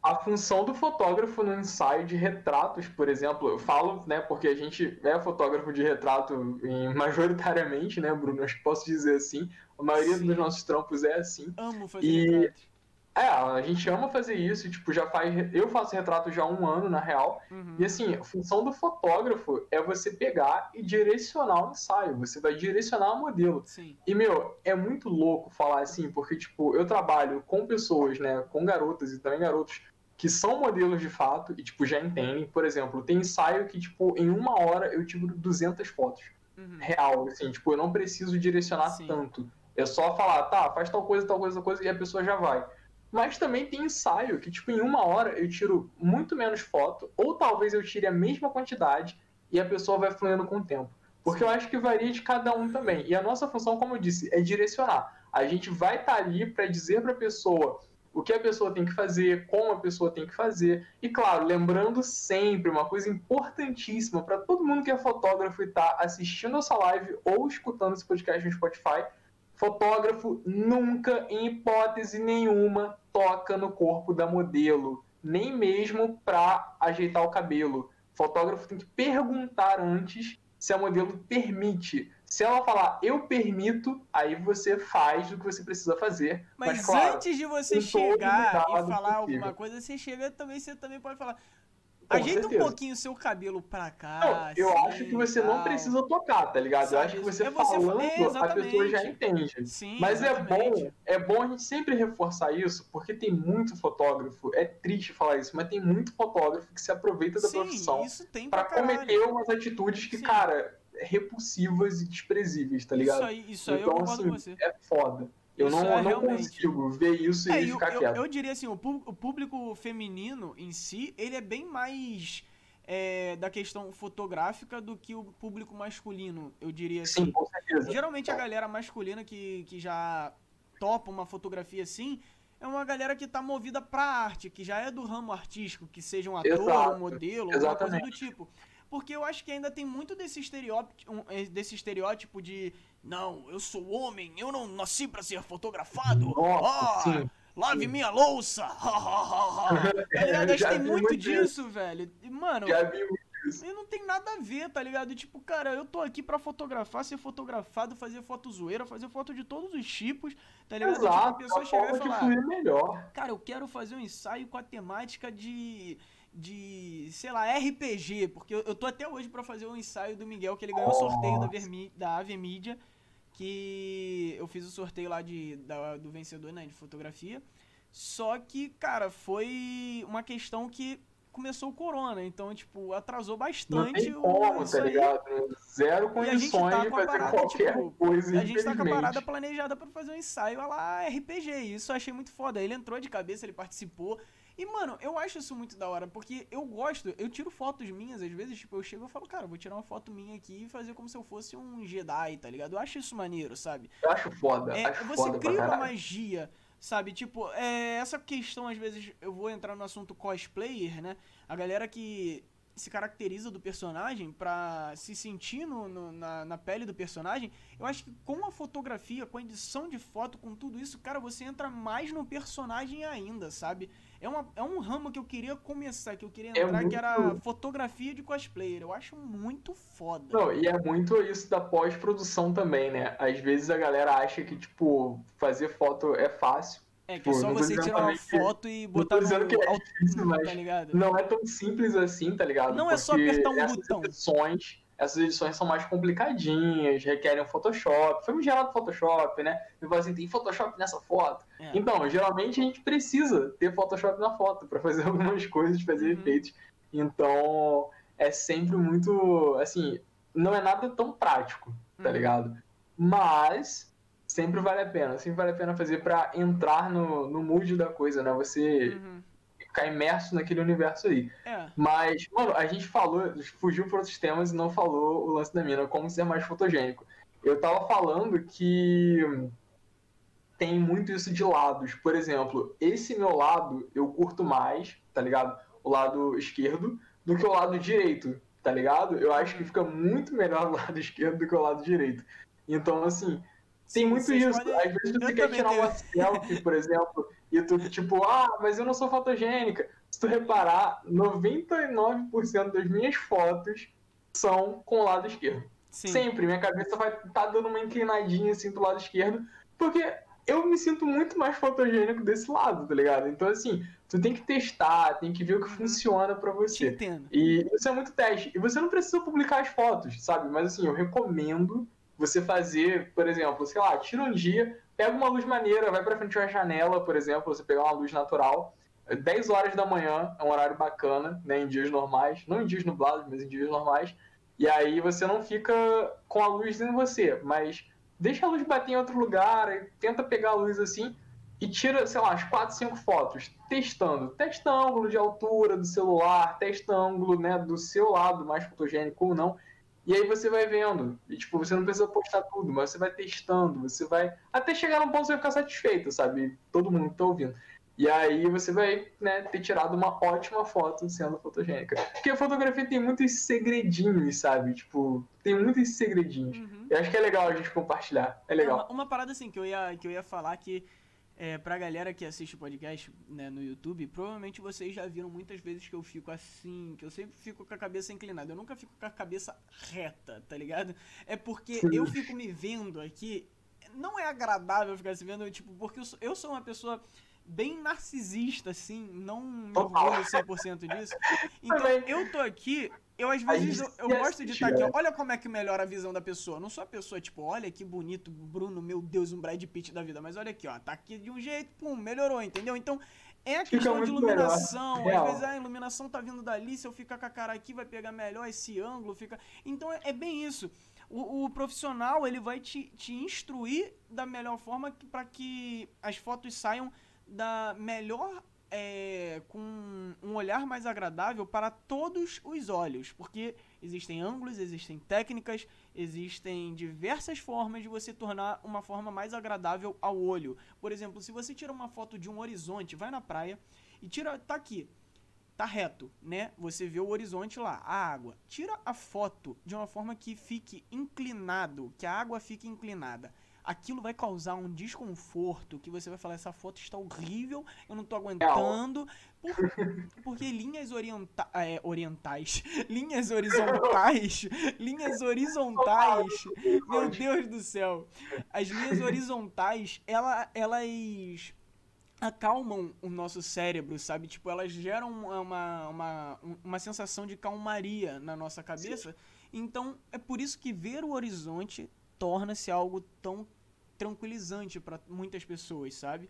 A função do fotógrafo no ensaio de retratos, por exemplo, eu falo, né, porque a gente é fotógrafo de retrato em, majoritariamente, né, Bruno, acho que posso dizer assim, a maioria Sim. dos nossos trampos é assim. Amo fazer e... retratos. É, a gente ama fazer isso, tipo, já faz. Eu faço retrato já há um ano, na real. Uhum. E assim, a função do fotógrafo é você pegar e direcionar o ensaio. Você vai direcionar o modelo. Sim. E, meu, é muito louco falar assim, porque, tipo, eu trabalho com pessoas, né? Com garotas e também garotos que são modelos de fato e, tipo, já entendem. Por exemplo, tem ensaio que, tipo, em uma hora eu tiro 200 fotos. Uhum. Real, assim, tipo, eu não preciso direcionar Sim. tanto. É só falar, tá, faz tal coisa, tal coisa, tal coisa, e a pessoa já vai. Mas também tem ensaio que, tipo, em uma hora eu tiro muito menos foto, ou talvez eu tire a mesma quantidade e a pessoa vai fluindo com o tempo. Porque eu acho que varia de cada um também. E a nossa função, como eu disse, é direcionar. A gente vai estar tá ali para dizer para a pessoa o que a pessoa tem que fazer, como a pessoa tem que fazer. E claro, lembrando sempre uma coisa importantíssima para todo mundo que é fotógrafo e está assistindo essa live ou escutando esse podcast no Spotify, fotógrafo nunca, em hipótese nenhuma, toca no corpo da modelo, nem mesmo para ajeitar o cabelo. fotógrafo tem que perguntar antes se a modelo permite. Se ela falar eu permito, aí você faz o que você precisa fazer. Mas, mas claro, antes de você chegar e falar alguma coisa, você chega também, você também pode falar. Com Ajeita certeza. um pouquinho o seu cabelo pra cá. Não, eu assim, acho que você não precisa tocar, tá ligado? Sabe, eu acho que você, é você falando, é, a pessoa já entende. Sim, Mas exatamente. é bom, é bom a gente sempre reforçar isso, porque tem muito fotógrafo, é triste falar isso, mas tem muito fotógrafo que se aproveita da Sim, profissão para cometer umas atitudes que, Sim. cara, repulsivas e desprezíveis, tá ligado? Isso aí, isso aí então, eu concordo assim, com você. É foda. Eu isso não, é não consigo ver isso é, e ficar eu, quieto. Eu, eu diria assim, o público feminino em si, ele é bem mais é, da questão fotográfica do que o público masculino, eu diria assim. Sim, com certeza. Geralmente a galera masculina que, que já topa uma fotografia assim, é uma galera que tá movida pra arte, que já é do ramo artístico, que seja um ator, Exato. um modelo, alguma coisa do tipo. Porque eu acho que ainda tem muito desse estereótipo, eh, desse estereótipo de não, eu sou homem, eu não nasci para ser fotografado. Nossa, oh, lave minha louça. tá ligado? Acho que tem muito disso, velho. Mano, já vi muito isso. não tem nada a ver, tá ligado? Tipo, cara, eu tô aqui para fotografar, ser fotografado, fazer foto zoeira, fazer foto de todos os tipos, tá ligado? Exato, tipo, a pessoa a chegar e falar, melhor. cara, eu quero fazer um ensaio com a temática de de, sei lá, RPG, porque eu, eu tô até hoje para fazer um ensaio do Miguel, que ele ganhou o sorteio da, Vermi, da Ave Media, que eu fiz o sorteio lá de, da, do vencedor, né, de fotografia. Só que, cara, foi uma questão que começou o corona, então, tipo, atrasou bastante Não tem como, o, tá ligado? Zero condições tá de fazer parada, qualquer tipo, coisa, A gente tá com a parada planejada para fazer um ensaio lá RPG, isso eu achei muito foda. Ele entrou de cabeça, ele participou, e, mano, eu acho isso muito da hora, porque eu gosto, eu tiro fotos minhas, às vezes, tipo, eu chego e falo, cara, vou tirar uma foto minha aqui e fazer como se eu fosse um Jedi, tá ligado? Eu acho isso maneiro, sabe? Eu acho foda. É, acho você foda cria uma magia, sabe? Tipo, é, essa questão, às vezes, eu vou entrar no assunto cosplayer, né? A galera que se caracteriza do personagem para se sentir no, no, na, na pele do personagem, eu acho que com a fotografia, com a edição de foto, com tudo isso, cara, você entra mais no personagem ainda, sabe? É, uma, é um ramo que eu queria começar, que eu queria é entrar, é muito... que era fotografia de cosplayer. Eu acho muito foda. Não, e é muito isso da pós-produção também, né? Às vezes a galera acha que, tipo, fazer foto é fácil. É, que é só você tirar uma foto e botar no... que é difícil, mas tá não é tão simples assim, tá ligado? Não Porque é só apertar um botão. Essas edições são mais complicadinhas, requerem um Photoshop. Foi um gerado Photoshop, né? E assim, tem Photoshop nessa foto. É. Então, geralmente a gente precisa ter Photoshop na foto para fazer algumas coisas, fazer uhum. efeitos. Então, é sempre muito, assim, não é nada tão prático, tá uhum. ligado? Mas sempre vale a pena, sempre vale a pena fazer para entrar no, no mood da coisa, né? Você uhum ficar imerso naquele universo aí. É. Mas, mano, a gente falou, fugiu para outros temas e não falou o lance da mina, como ser mais fotogênico. Eu tava falando que tem muito isso de lados. Por exemplo, esse meu lado eu curto mais, tá ligado? O lado esquerdo, do que o lado direito, tá ligado? Eu acho que fica muito melhor o lado esquerdo do que o lado direito. Então, assim, tem muito isso. Podem... Às vezes você eu quer tirar tenho... uma selfie, por exemplo, e tu, tipo, ah, mas eu não sou fotogênica. Se tu reparar, 99% das minhas fotos são com o lado esquerdo. Sim. Sempre. Minha cabeça vai estar tá dando uma inclinadinha assim do lado esquerdo, porque eu me sinto muito mais fotogênico desse lado, tá ligado? Então, assim, tu tem que testar, tem que ver o que uhum. funciona para você. Te entendo. E isso é muito teste. E você não precisa publicar as fotos, sabe? Mas, assim, eu recomendo você fazer, por exemplo, sei lá, tira um dia, pega uma luz maneira, vai pra frente de uma janela, por exemplo, você pegar uma luz natural. 10 horas da manhã é um horário bacana, né, em dias normais, não em dias nublados, mas em dias normais. E aí você não fica com a luz em você, mas deixa a luz bater em outro lugar, tenta pegar a luz assim e tira, sei lá, as 4, 5 fotos, testando. Testa ângulo de altura do celular, testa ângulo né, do seu lado mais fotogênico ou não. E aí você vai vendo. E, tipo, você não precisa postar tudo, mas você vai testando, você vai. Até chegar num ponto que você vai ficar satisfeito, sabe? Todo mundo que tá ouvindo. E aí você vai né, ter tirado uma ótima foto sendo fotogênica. Porque a fotografia tem muitos segredinhos, sabe? Tipo, tem muitos segredinhos. Uhum. Eu acho que é legal a gente compartilhar. É legal. Uma, uma, parada assim que eu ia, que eu ia falar que é, pra galera que assiste o podcast né, no YouTube, provavelmente vocês já viram muitas vezes que eu fico assim, que eu sempre fico com a cabeça inclinada. Eu nunca fico com a cabeça reta, tá ligado? É porque eu fico me vendo aqui. Não é agradável ficar se vendo, tipo, porque eu sou, eu sou uma pessoa bem narcisista, assim, não me orgulho 100% disso. Então, eu tô aqui eu, às vezes, eu, eu gosto de estar aqui. Olha como é que melhora a visão da pessoa. Não sou a pessoa, tipo, olha que bonito, Bruno, meu Deus, um Brad Pitt da vida. Mas olha aqui, ó, tá aqui de um jeito, pum, melhorou, entendeu? Então, é a questão de iluminação. Às vezes a iluminação tá vindo dali, se eu ficar com a cara aqui, vai pegar melhor esse ângulo. fica Então, é, é bem isso. O, o, profissional, ele vai te, te instruir da melhor forma para que as fotos saiam da melhor é, com um olhar mais agradável para todos os olhos, porque existem ângulos, existem técnicas, existem diversas formas de você tornar uma forma mais agradável ao olho. Por exemplo, se você tira uma foto de um horizonte, vai na praia e tira, tá aqui, tá reto, né? Você vê o horizonte lá, a água. Tira a foto de uma forma que fique inclinado, que a água fique inclinada aquilo vai causar um desconforto que você vai falar, essa foto está horrível, eu não estou aguentando. Por, porque linhas orienta é, orientais, linhas horizontais, linhas horizontais, meu Deus do céu. As linhas horizontais, ela, elas acalmam o nosso cérebro, sabe? Tipo, elas geram uma, uma, uma sensação de calmaria na nossa cabeça. Sim. Então, é por isso que ver o horizonte torna-se algo tão tranquilizante para muitas pessoas, sabe?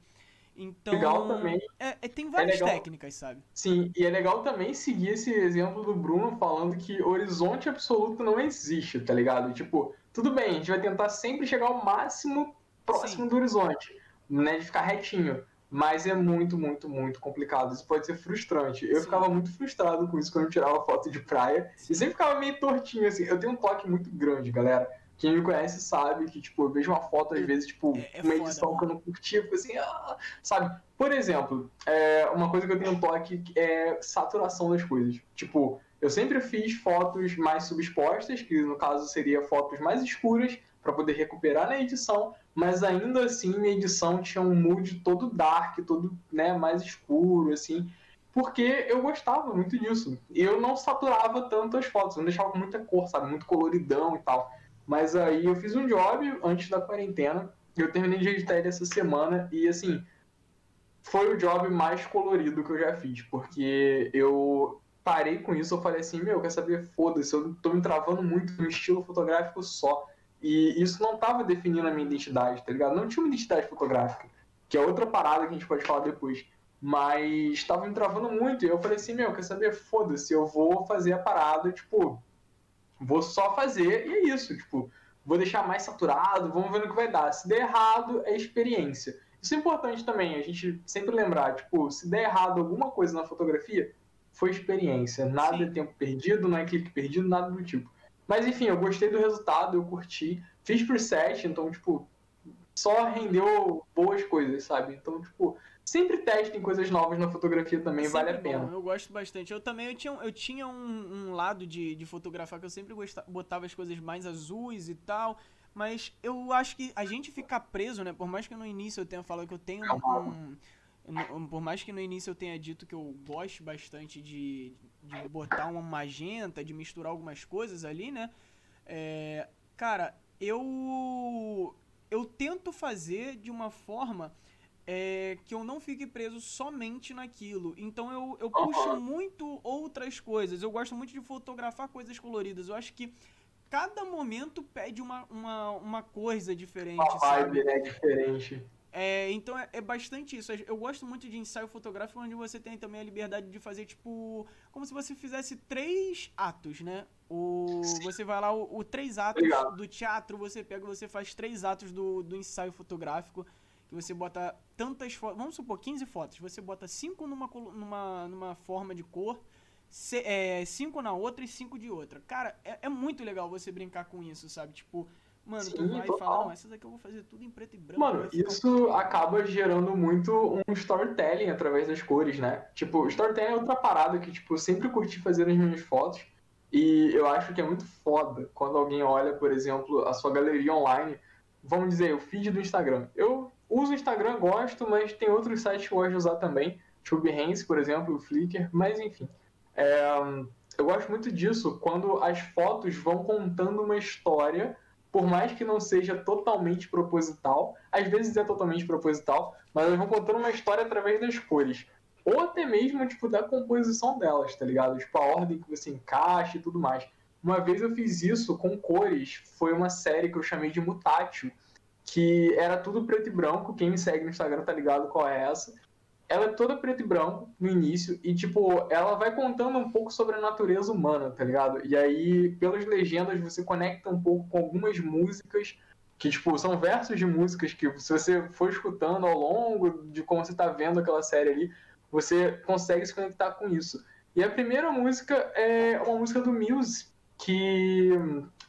Então, legal também. É, é, tem várias é técnicas, sabe? Sim, e é legal também seguir esse exemplo do Bruno falando que horizonte absoluto não existe, tá ligado? Tipo, tudo bem, a gente vai tentar sempre chegar ao máximo próximo Sim. do horizonte, né? De ficar retinho. Mas é muito, muito, muito complicado. Isso pode ser frustrante. Eu Sim. ficava muito frustrado com isso quando eu tirava foto de praia. Sim. E sempre ficava meio tortinho, assim. Eu tenho um toque muito grande, galera. Quem me conhece sabe que, tipo, eu vejo uma foto, às vezes, tipo, é, é uma edição foda, que eu não curtia, fico assim, ah, sabe? Por exemplo, é, uma coisa que eu tenho um toque é saturação das coisas. Tipo, eu sempre fiz fotos mais subexpostas, que no caso seria fotos mais escuras, para poder recuperar na edição, mas ainda assim minha edição tinha um mood todo dark, todo né, mais escuro, assim, porque eu gostava muito disso. Eu não saturava tanto as fotos, eu não deixava muita cor, sabe, muito coloridão e tal. Mas aí eu fiz um job antes da quarentena, eu terminei de editar ele essa semana e assim, foi o job mais colorido que eu já fiz, porque eu parei com isso, eu falei assim, meu, quer saber, foda-se, eu tô me travando muito no estilo fotográfico só. E isso não tava definindo a minha identidade, tá ligado? Não tinha uma identidade fotográfica, que é outra parada que a gente pode falar depois. Mas tava me travando muito, e eu falei assim, meu, quer saber, foda-se, eu vou fazer a parada, tipo, Vou só fazer e é isso, tipo, vou deixar mais saturado, vamos ver no que vai dar. Se der errado, é experiência. Isso é importante também, a gente sempre lembrar, tipo, se der errado alguma coisa na fotografia, foi experiência. Nada Sim. é tempo perdido, não é clique perdido, nada do tipo. Mas enfim, eu gostei do resultado, eu curti. Fiz preset, então, tipo, só rendeu boas coisas, sabe? Então, tipo, sempre testem coisas novas na fotografia também, sempre vale a pena. Bom, eu gosto bastante. Eu também eu tinha, eu tinha um, um lado de, de fotografar que eu sempre gostava, botava as coisas mais azuis e tal. Mas eu acho que a gente ficar preso, né? Por mais que no início eu tenha falado que eu tenho um, um por mais que no início eu tenha dito que eu gosto bastante de, de botar uma magenta, de misturar algumas coisas ali, né? É, cara, eu eu tento fazer de uma forma é, que eu não fique preso somente naquilo. Então eu, eu puxo muito outras coisas. Eu gosto muito de fotografar coisas coloridas. Eu acho que cada momento pede uma, uma, uma coisa diferente. Uma vibe, né? Diferente. É, então é, é, bastante isso. Eu gosto muito de ensaio fotográfico onde você tem também a liberdade de fazer, tipo, como se você fizesse três atos, né? O, você vai lá, o, o três atos Obrigado. do teatro, você pega, você faz três atos do, do ensaio fotográfico, que você bota tantas fotos, vamos supor, 15 fotos, você bota cinco numa, numa, numa forma de cor, se, é, cinco na outra e cinco de outra. Cara, é, é muito legal você brincar com isso, sabe? Tipo, Mano, Sim, tu vai total. e fala, não, essas aqui eu vou fazer tudo em preto e branco. Mano, isso acaba gerando muito um storytelling através das cores, né? Tipo, storytelling é outra parada que, tipo, eu sempre curti fazer nas minhas fotos. E eu acho que é muito foda quando alguém olha, por exemplo, a sua galeria online, vamos dizer, o feed do Instagram. Eu uso o Instagram, gosto, mas tem outros sites que eu gosto de usar também, tipo por exemplo, o Flickr, mas enfim. É, eu gosto muito disso quando as fotos vão contando uma história por mais que não seja totalmente proposital, às vezes é totalmente proposital, mas elas vão contando uma história através das cores. Ou até mesmo, tipo, da composição delas, tá ligado? Tipo, a ordem que você encaixa e tudo mais. Uma vez eu fiz isso com cores, foi uma série que eu chamei de Mutátil, que era tudo preto e branco, quem me segue no Instagram tá ligado qual é essa ela é toda preto e branco no início e, tipo, ela vai contando um pouco sobre a natureza humana, tá ligado? E aí, pelas legendas, você conecta um pouco com algumas músicas que, tipo, são versos de músicas que, se você for escutando ao longo de como você tá vendo aquela série ali, você consegue se conectar com isso. E a primeira música é uma música do Muse, que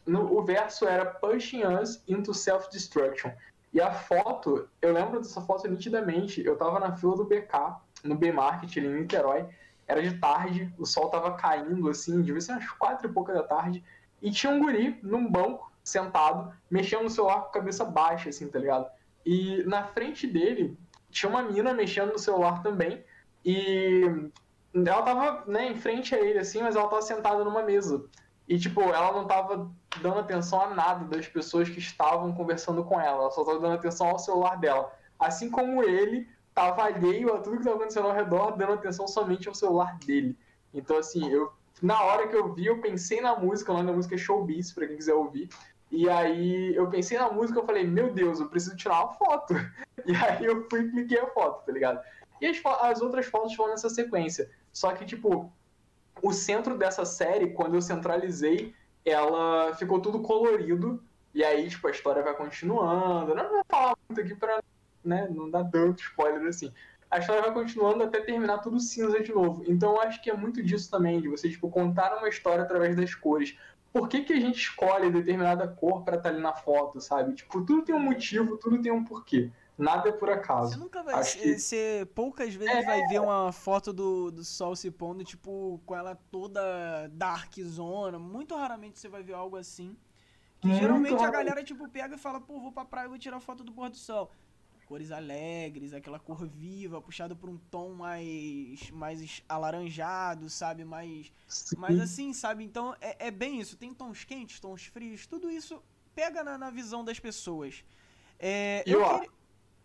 no, o verso era Pushing Us into Self-Destruction. E a foto, eu lembro dessa foto nitidamente. Eu tava na fila do BK, no B-Market, ali em Niterói. Era de tarde, o sol tava caindo, assim, devia ser umas quatro e pouca da tarde. E tinha um guri num banco, sentado, mexendo no celular com a cabeça baixa, assim, tá ligado? E na frente dele tinha uma mina mexendo no celular também. E ela tava, né, em frente a ele, assim, mas ela tava sentada numa mesa. E, tipo, ela não tava dando atenção a nada das pessoas que estavam conversando com ela. Ela só tava dando atenção ao celular dela. Assim como ele tava alheio a tudo que estava acontecendo ao redor, dando atenção somente ao celular dele. Então, assim, eu na hora que eu vi, eu pensei na música, nome da música é Showbiz, pra quem quiser ouvir. E aí eu pensei na música, eu falei, meu Deus, eu preciso tirar uma foto. E aí eu fui e cliquei a foto, tá ligado? E as, as outras fotos foram nessa sequência. Só que, tipo, o centro dessa série, quando eu centralizei, ela ficou tudo colorido. E aí, tipo, a história vai continuando. Não vou falar muito aqui pra né, não dar tanto spoiler assim. A história vai continuando até terminar tudo cinza de novo. Então eu acho que é muito disso também, de você, tipo, contar uma história através das cores. Por que, que a gente escolhe determinada cor para estar tá ali na foto, sabe? Tipo, tudo tem um motivo, tudo tem um porquê. Nada é por acaso. Você nunca vai ser, que... ser, poucas vezes é... vai ver uma foto do, do sol se pondo, tipo, com ela toda dark zona. Muito raramente você vai ver algo assim. Que geralmente a galera, tipo, pega e fala, pô, vou pra praia e vou tirar foto do pôr do sol. Cores alegres, aquela cor viva, puxado por um tom mais mais alaranjado, sabe? Mais, mais assim, sabe? Então é, é bem isso. Tem tons quentes, tons frios, tudo isso pega na, na visão das pessoas. É, eu, eu queria...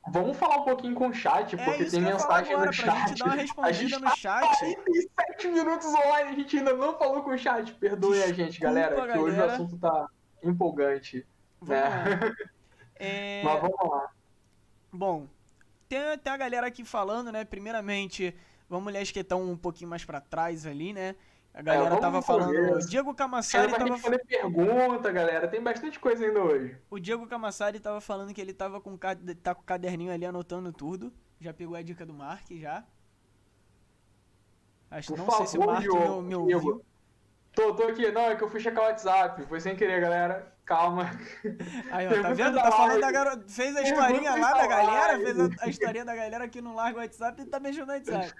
Vamos falar um pouquinho com o chat, é porque tem mensagem agora, no chat. Gente dar uma respondida a gente no tá chat. 47 minutos online, a gente ainda não falou com o chat. Perdoe Desculpa, a gente, galera, galera, que hoje o assunto tá empolgante. Vamos né? É... Mas vamos lá. Bom, tem até a galera aqui falando, né? Primeiramente, vamos ler as que estão um pouquinho mais para trás ali, né? A galera é, tava falando. O Diego Camassari tava. fazer pergunta, galera. Tem bastante coisa ainda hoje. O Diego Camassari tava falando que ele tava com, tá com o caderninho ali anotando tudo. Já pegou a dica do Mark já. Acho Por não favor, sei se o Mark me, me ouviu. Tô, tô aqui. Não, é que eu fui checar o WhatsApp. Foi sem querer, galera. Calma. Aí, ó, tá vendo? Tá falando da garota. Fez a historinha lá da galera, fez a, a historinha da galera que não larga o WhatsApp e tá mexendo no WhatsApp.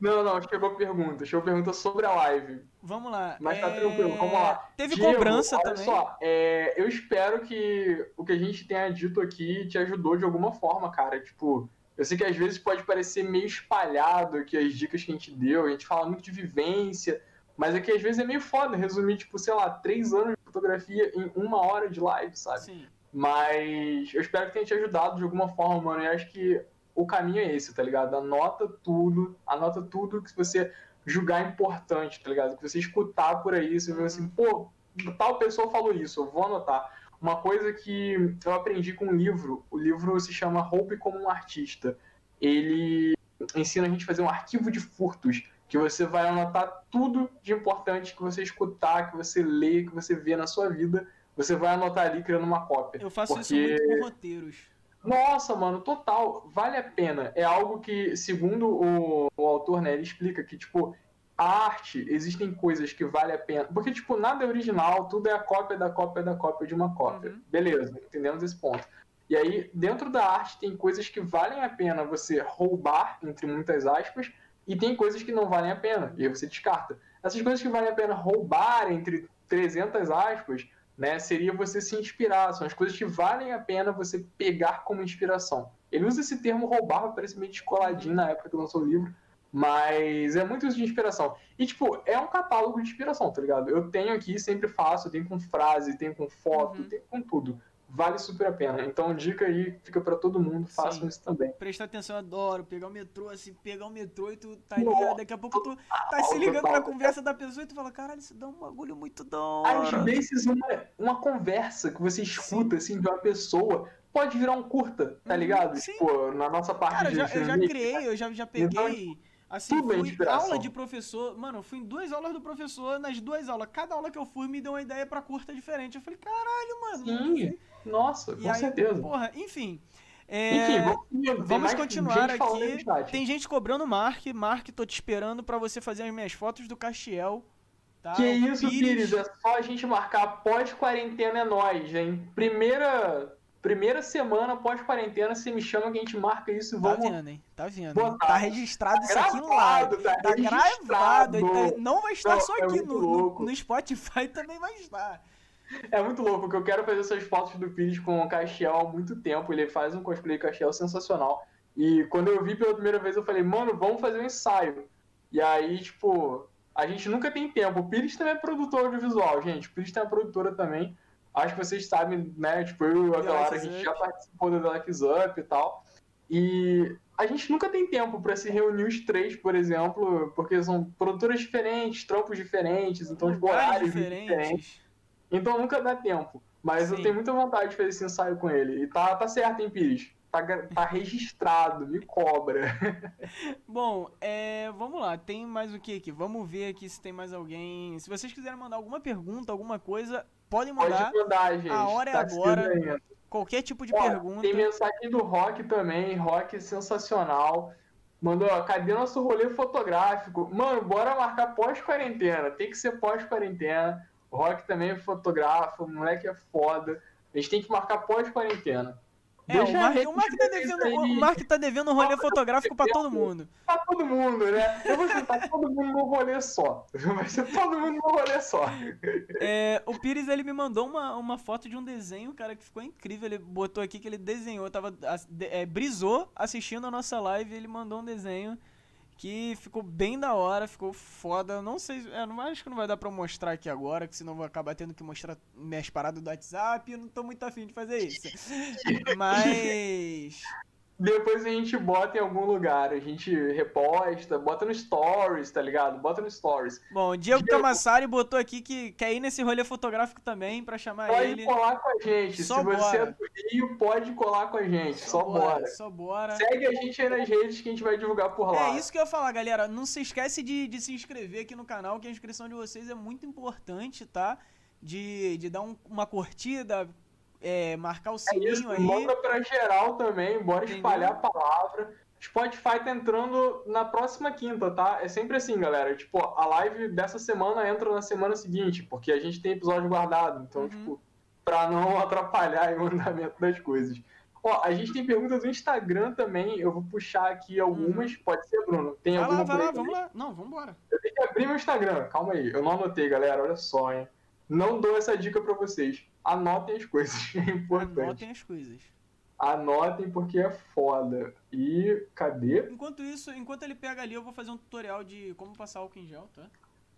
Não, não, chegou pergunta. Chegou pergunta sobre a live. Vamos lá. Mas tá é... tranquilo, vamos lá. Teve Diego, cobrança olha também. só, é, eu espero que o que a gente tenha dito aqui te ajudou de alguma forma, cara. Tipo, eu sei que às vezes pode parecer meio espalhado que as dicas que a gente deu, a gente fala muito de vivência, mas aqui às vezes é meio foda resumir, tipo, sei lá, três anos de fotografia em uma hora de live, sabe? Sim. Mas eu espero que tenha te ajudado de alguma forma, mano. E acho que o caminho é esse, tá ligado? Anota tudo, anota tudo que você julgar importante, tá ligado? Que você escutar por aí, você vê assim, pô, tal pessoa falou isso, eu vou anotar. Uma coisa que eu aprendi com um livro, o livro se chama Roupe como um Artista. Ele ensina a gente a fazer um arquivo de furtos que você vai anotar tudo de importante que você escutar, que você lê, que você vê na sua vida, você vai anotar ali criando uma cópia. Eu faço Porque... isso muito com roteiros. Nossa, mano, total, vale a pena. É algo que, segundo o, o autor, né, ele explica que, tipo, a arte, existem coisas que vale a pena. Porque, tipo, nada é original, tudo é a cópia da cópia da cópia de uma cópia. Uhum. Beleza, entendemos esse ponto. E aí, dentro da arte, tem coisas que valem a pena você roubar, entre muitas aspas, e tem coisas que não valem a pena, e aí você descarta. Essas coisas que valem a pena roubar, entre 300 aspas, né, seria você se inspirar, são as coisas que valem a pena você pegar como inspiração. Ele usa esse termo roubar, parece meio descoladinho na época que lançou o livro, mas é muito isso de inspiração. E, tipo, é um catálogo de inspiração, tá ligado? Eu tenho aqui, sempre faço, tenho com frase, tenho com foto, Uhum. tenho com tudo. Vale super a pena. Então, dica aí, fica pra todo mundo, façam Sim. isso também. Prestar atenção, eu adoro. Pegar o metrô, assim, pegar o metrô e tu tá Nossa, daqui a pouco tu tá se ligando pra conversa da pessoa e tu fala, caralho, isso dá um bagulho muito da hora. Às vezes, uma, uma conversa que você escuta, assim, de uma pessoa, pode virar um curta, tá Uhum, ligado? sim. Tipo, na nossa parte Cara, eu de já, eu já criei, eu já, já Então, peguei. Assim, tudo é fui inspiração. aula de professor. Mano, eu fui em duas aulas do professor, nas duas aulas. Cada aula que eu fui me deu uma ideia pra curta diferente. Eu falei, caralho, mano. Sim, nossa, E com aí, certeza. Porra, enfim. É, Enfim, vamos, continuar aqui. no. Tem gente cobrando Mark. Mark, tô te esperando pra você fazer as minhas fotos do Castiel. Tá? Que O isso, Pires, é só a gente marcar pós-quarentena é nós, hein? Primeira, primeira semana pós-quarentena, você me chama que a gente marca isso e Tá vamos. vendo, hein? Tá vendo. botar. Tá registrado isso aqui Gravado, live. tá Tá gravado. então Não vai estar Não, só é aqui no, no, no Spotify, também vai estar. É muito louco, porque eu quero fazer essas fotos do Pires com o Castiel há muito tempo. Ele faz um cosplay Castiel sensacional. E quando eu vi pela primeira vez, eu falei, mano, vamos fazer um ensaio. E aí, tipo, a gente nunca tem tempo. O Pires também é produtor audiovisual, gente. O Pires tem uma produtora também. Acho que vocês sabem, né? Tipo, eu e a Clara, a gente já participou do is Up e tal. E a gente nunca tem tempo pra se reunir os três, por exemplo, porque são produtoras diferentes, trampos diferentes, então, tipo, horários diferentes. Então nunca dá tempo. Mas eu Sim. tenho muita vontade de fazer esse ensaio com ele. E tá, tá certo, hein, Pires? Tá, tá registrado, me cobra. Bom, é, vamos lá, tem mais o que aqui? Vamos ver aqui se tem mais alguém. Se vocês quiserem mandar alguma pergunta, alguma coisa, podem mandar. Pode mandar, gente. A hora é Tá agora. Qualquer tipo de Ó, pergunta. Tem mensagem do Rock também, Rock sensacional. Mandou, ó, cadê nosso rolê fotográfico? Mano, bora marcar pós-quarentena. Tem que ser pós-quarentena. O Rock também é fotógrafo, o moleque é foda. A gente tem que marcar pós-quarentena. É, o Mark, o Mark tá devendo, o Mark tá devendo um rolê fotográfico pra todo mundo. Tá todo mundo, né? Eu vou juntar todo mundo num rolê só. Vai ser todo mundo num rolê só. É, o Pires, ele me mandou uma, uma foto de um desenho, cara, que ficou incrível. Ele botou aqui que ele desenhou, tava, é, brisou assistindo a nossa live ele mandou um desenho que ficou bem da hora, ficou foda. Não sei, é, não acho que não vai dar pra eu mostrar aqui agora, que senão eu vou acabar tendo que mostrar minhas paradas do WhatsApp eu não tô muito afim de fazer isso. Mas. Depois a gente bota em algum lugar, a gente reposta, bota no stories, tá ligado? Bota no stories. Bom, o Diego. Camassari botou aqui que quer ir nesse rolê fotográfico também pra chamar Pode ele. colar com a gente. Só Se você bora. é do Rio, pode colar com a gente. Só, bora. Só bora. Segue a gente aí nas redes que a gente vai divulgar por lá. É isso que eu ia falar, galera. Não se esquece de, de se inscrever aqui no canal, que a inscrição de vocês é muito importante, tá? De, de dar um- uma curtida, é, marcar o É sininho isso, aí. manda pra geral também, bora Entendeu? espalhar a palavra. Spotify tá entrando na próxima quinta, tá? É sempre assim, galera. Tipo, a live dessa semana entra na semana seguinte, porque a gente tem episódio guardado. Então, uhum. tipo, pra não atrapalhar o andamento das coisas. Ó, a gente tem perguntas do Instagram também. Eu vou puxar aqui algumas. Uhum. Pode ser, Bruno? Tem vai alguma lá, vai lá, vamos lá. Não, vamos embora. Eu tenho que abrir meu Instagram. Calma aí. Eu não anotei, galera. Olha só, hein? Não dou essa dica pra vocês. Anotem as coisas. É importante. Anotem as coisas. Anotem porque é foda. E cadê? Enquanto isso, enquanto ele pega ali, eu vou fazer um tutorial de como passar álcool em gel, tá?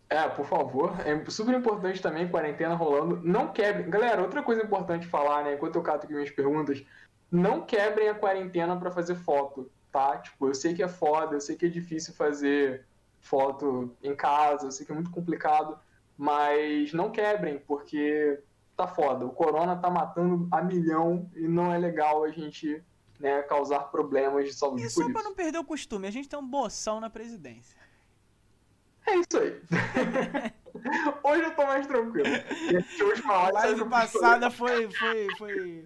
É, por favor. É super importante também, quarentena rolando. Não quebrem. Galera, outra coisa importante falar, né? Enquanto eu cato aqui minhas perguntas, não quebrem a quarentena para fazer foto, tá? Tipo, eu sei que é foda, eu sei que é difícil fazer foto em casa, eu sei que é muito complicado, mas não quebrem, porque tá foda. O corona tá matando a milhão e não é legal a gente né, causar problemas de saúde. E só pra não perder o costume, a gente tem um boção na presidência. É isso aí. Hoje eu tô mais tranquilo. a última live, a live passada foi, foi, foi,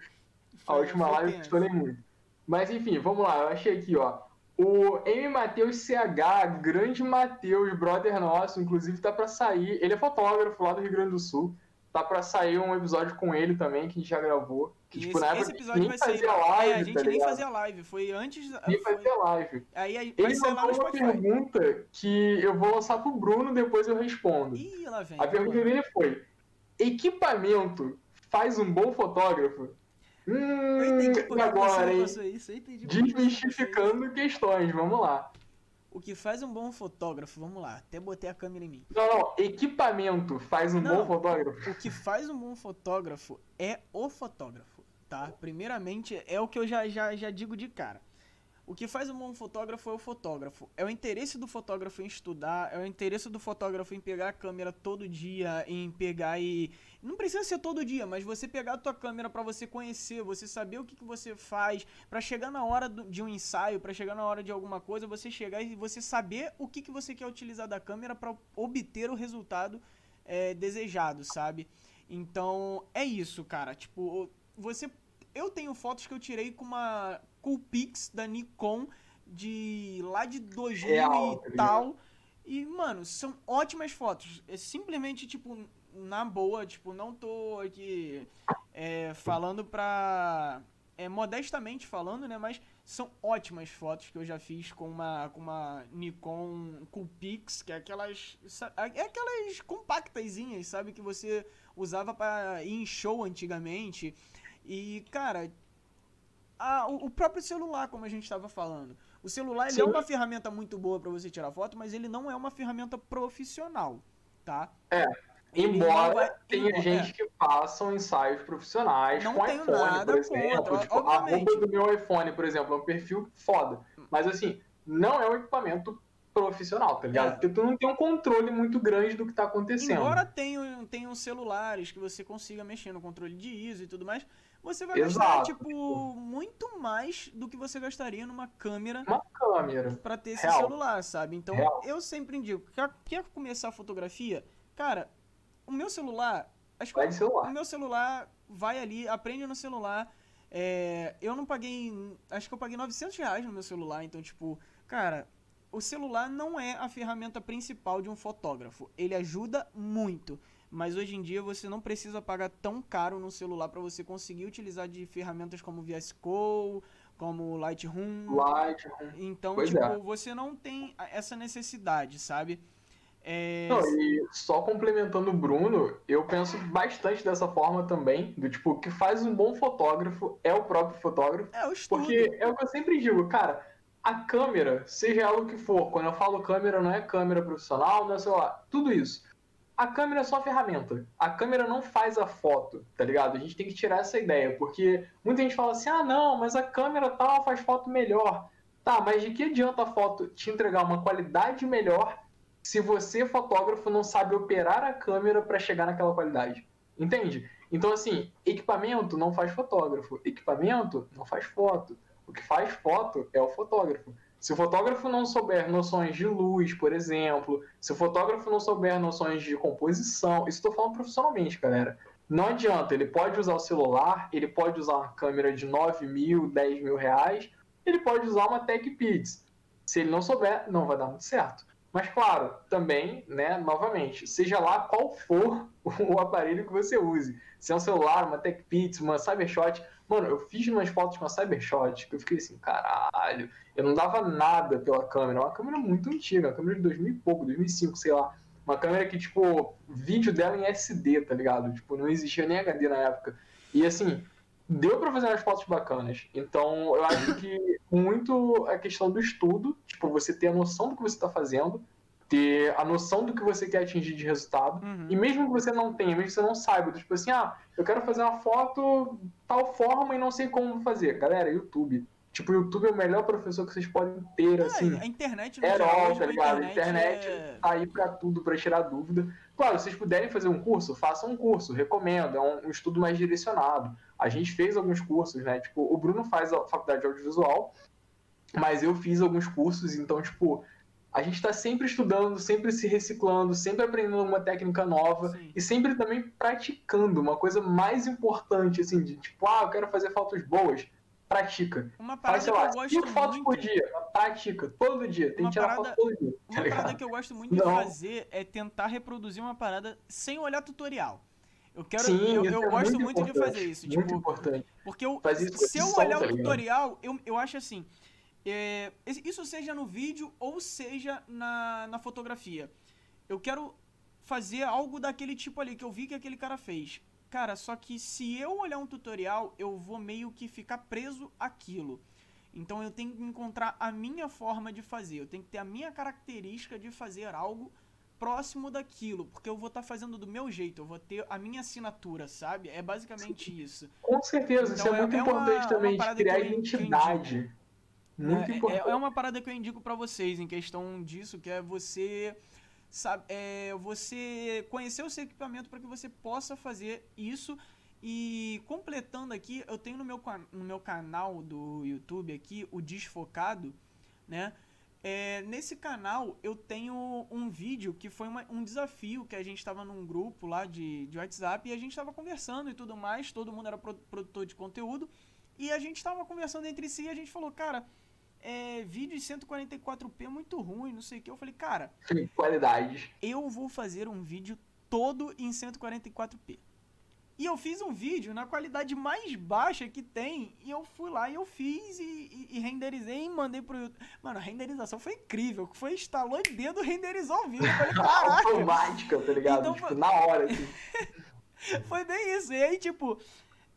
A última foi live eu pistolei muito. Mas enfim, vamos lá. Eu achei aqui, ó. O M. Matheus CH, grande Matheus, brother nosso, inclusive tá pra sair. Ele é fotógrafo lá do Rio Grande do Sul tá pra sair um episódio com ele também, que a gente já gravou. Que, tipo, esse, esse episódio vai ser. Live, é, a gente tá nem fazia live, foi antes. Nem foi... fazia live. Aí, aí ele mandou uma pergunta que eu vou lançar pro Bruno, depois eu respondo. Ih, lá vem. A pergunta dele foi: equipamento faz um bom fotógrafo? Hum, eu entendi agora, hein? Isso, Desmistificando questões, vamos lá. O que faz um bom fotógrafo, vamos lá, até botei a câmera em mim. Não, não, equipamento faz um não, bom fotógrafo. O que faz um bom fotógrafo é o fotógrafo, tá? Primeiramente, é o que eu já, já, já digo de cara. O que faz um bom fotógrafo é o fotógrafo. É o interesse do fotógrafo em estudar, é o interesse do fotógrafo em pegar a câmera todo dia, em pegar e. Não precisa ser todo dia, mas você pegar a tua câmera para você conhecer, você saber o que, que você faz, para chegar na hora do, de um ensaio, para chegar na hora de alguma coisa, você chegar e você saber o que, que você quer utilizar da câmera para obter o resultado é, desejado, sabe? Então, é isso, cara. Tipo, você eu tenho fotos que eu tirei com uma Coolpix da Nikon de lá de 2000 Real, e tal. E, mano, são ótimas fotos. É simplesmente, tipo, na boa, tipo, não tô aqui é, falando pra. É, modestamente falando, né? Mas são ótimas fotos que eu já fiz com uma, com uma Nikon Coolpix, que é aquelas. É aquelas compactazinhas, sabe? Que você usava para ir em show antigamente. E, cara, a, o, próprio celular, como a gente estava falando. O celular é uma ferramenta muito boa para você tirar foto, mas ele não é uma ferramenta profissional, tá? É. Embora vai... tenha Embora, gente é. que façam ensaios profissionais não com iPhone, por exemplo. Contra, tipo, a roupa do meu iPhone, por exemplo, é um perfil foda. Mas assim, não é um equipamento profissional, tá ligado? É. Porque tu não tem um controle muito grande do que tá acontecendo. Embora tenham, tenham celulares que você consiga mexer no controle de ISO e tudo mais, você vai Exato. gastar, tipo, muito mais do que você gastaria numa câmera. Uma câmera. Pra ter esse Real. celular, sabe? Então, Real. eu sempre indico, quer, começar a fotografia? Cara, o meu celular... Acho vai de celular. O meu celular vai ali, aprende no celular. É, eu não paguei... Acho que eu paguei 900 reais no meu celular, então, tipo... Cara, o celular não é a ferramenta principal de um fotógrafo. Ele ajuda muito. Mas hoje em dia você não precisa pagar tão caro no celular para você conseguir utilizar de ferramentas como VS Code, como Lightroom. Lightroom. Então, pois tipo, é. você não tem essa necessidade, sabe? É... Não, e só complementando o Bruno, eu penso bastante dessa forma também, do tipo, o que faz um bom fotógrafo é o próprio fotógrafo. É o estudo. Porque é o que eu sempre digo, cara, a câmera, seja ela o que for, quando eu falo câmera, não é câmera profissional, não é lá, tudo isso a câmera é só ferramenta. A câmera não faz a foto, tá ligado? A gente tem que tirar essa ideia, porque muita gente fala assim: ah, não, mas a câmera tal faz foto melhor. Tá, mas de que adianta a foto te entregar uma qualidade melhor se você, fotógrafo, não sabe operar a câmera para chegar naquela qualidade? Entende? Então, assim, equipamento não faz fotógrafo, equipamento não faz foto. O que faz foto é o fotógrafo. Se o fotógrafo não souber noções de luz, por exemplo, se o fotógrafo não souber noções de composição, isso estou falando profissionalmente, galera. Não adianta, ele pode usar o celular, ele pode usar uma câmera de 9 mil, 10 mil reais, ele pode usar uma TechPix. Se ele não souber, não vai dar muito certo. Mas claro, também, né, novamente, seja lá qual for o aparelho que você use. Se é um celular, uma TechPix, uma Cybershot. Mano, eu fiz umas fotos com a Cybershot que eu fiquei assim, caralho, eu não dava nada pela câmera. Uma câmera muito antiga, uma câmera de 2000 e pouco, 2005, sei lá. Uma câmera que, tipo, vídeo dela em SD, tá ligado? Tipo, não existia nem HD na época. E assim, deu para fazer umas fotos bacanas. Então, eu acho que muito a questão do estudo, tipo, você ter a noção do que você está fazendo, ter a noção do que você quer atingir de resultado, uhum. e mesmo que você não tenha, mesmo que você não saiba, tipo assim, ah, eu quero fazer uma foto tal forma e não sei como fazer. Galera, YouTube. Tipo, o YouTube é o melhor professor que vocês podem ter, é, assim. A internet no é geral, tá ligado? A internet, é... tá aí pra tudo, pra tirar dúvida. Claro, se vocês puderem fazer um curso, façam um curso, recomendo, é um, um, estudo mais direcionado. A gente fez alguns cursos, né? Tipo, o Bruno faz a faculdade de audiovisual, mas eu fiz alguns cursos, então, tipo, a gente está sempre estudando, sempre se reciclando, sempre aprendendo uma técnica nova Sim. e sempre também praticando. Uma coisa mais importante, assim, de tipo, ah, eu quero fazer fotos boas pratica. Uma parada Faz, sei lá, que eu gosto fotos muito... por dia, pratica, todo dia, tem uma que tirar parada... foto todo dia. Tá uma parada que eu gosto muito Não. de fazer é tentar reproduzir uma parada sem olhar tutorial. Eu quero, Sim, eu, eu é gosto muito, muito de fazer isso. Muito tipo, importante. Porque eu, se eu olhar o tá tutorial, eu, eu acho assim. É, isso seja no vídeo ou seja na, na fotografia. Eu quero fazer algo daquele tipo ali que eu vi que aquele cara fez. Cara, só que se eu olhar um tutorial, eu vou meio que ficar preso àquilo. Então eu tenho que encontrar a minha forma de fazer. Eu tenho que ter a minha característica de fazer algo próximo daquilo, porque eu vou estar tá fazendo do meu jeito, eu vou ter a minha assinatura, sabe? É basicamente Sim. isso. Com certeza, então, isso é, é muito é importante uma, também, uma de criar identidade. Muito é, importante. É, é uma parada que eu indico para vocês em questão disso, que é você sabe, é, você conhecer o seu equipamento para que você possa fazer isso. E completando aqui, eu tenho no meu, no meu canal do YouTube aqui, o Desfocado, né? É, nesse canal eu tenho um vídeo que foi uma, um desafio que a gente estava num grupo lá de, de WhatsApp e a gente estava conversando e tudo mais, todo mundo era produtor de conteúdo e a gente estava conversando entre si e a gente falou, cara, é, vídeo em 144p é muito ruim, não sei o que. Eu falei, cara. Qualidade. Eu vou fazer um vídeo todo em 144p. E eu fiz um vídeo na qualidade mais baixa que tem. E eu fui lá e eu fiz e, e, e renderizei e mandei pro YouTube. Mano, a renderização foi incrível. Foi instalou de dedo, renderizou o vídeo. Eu falei, caraca. Automática, tá ligado? Então, tipo, na hora, assim. foi bem isso. E aí, tipo.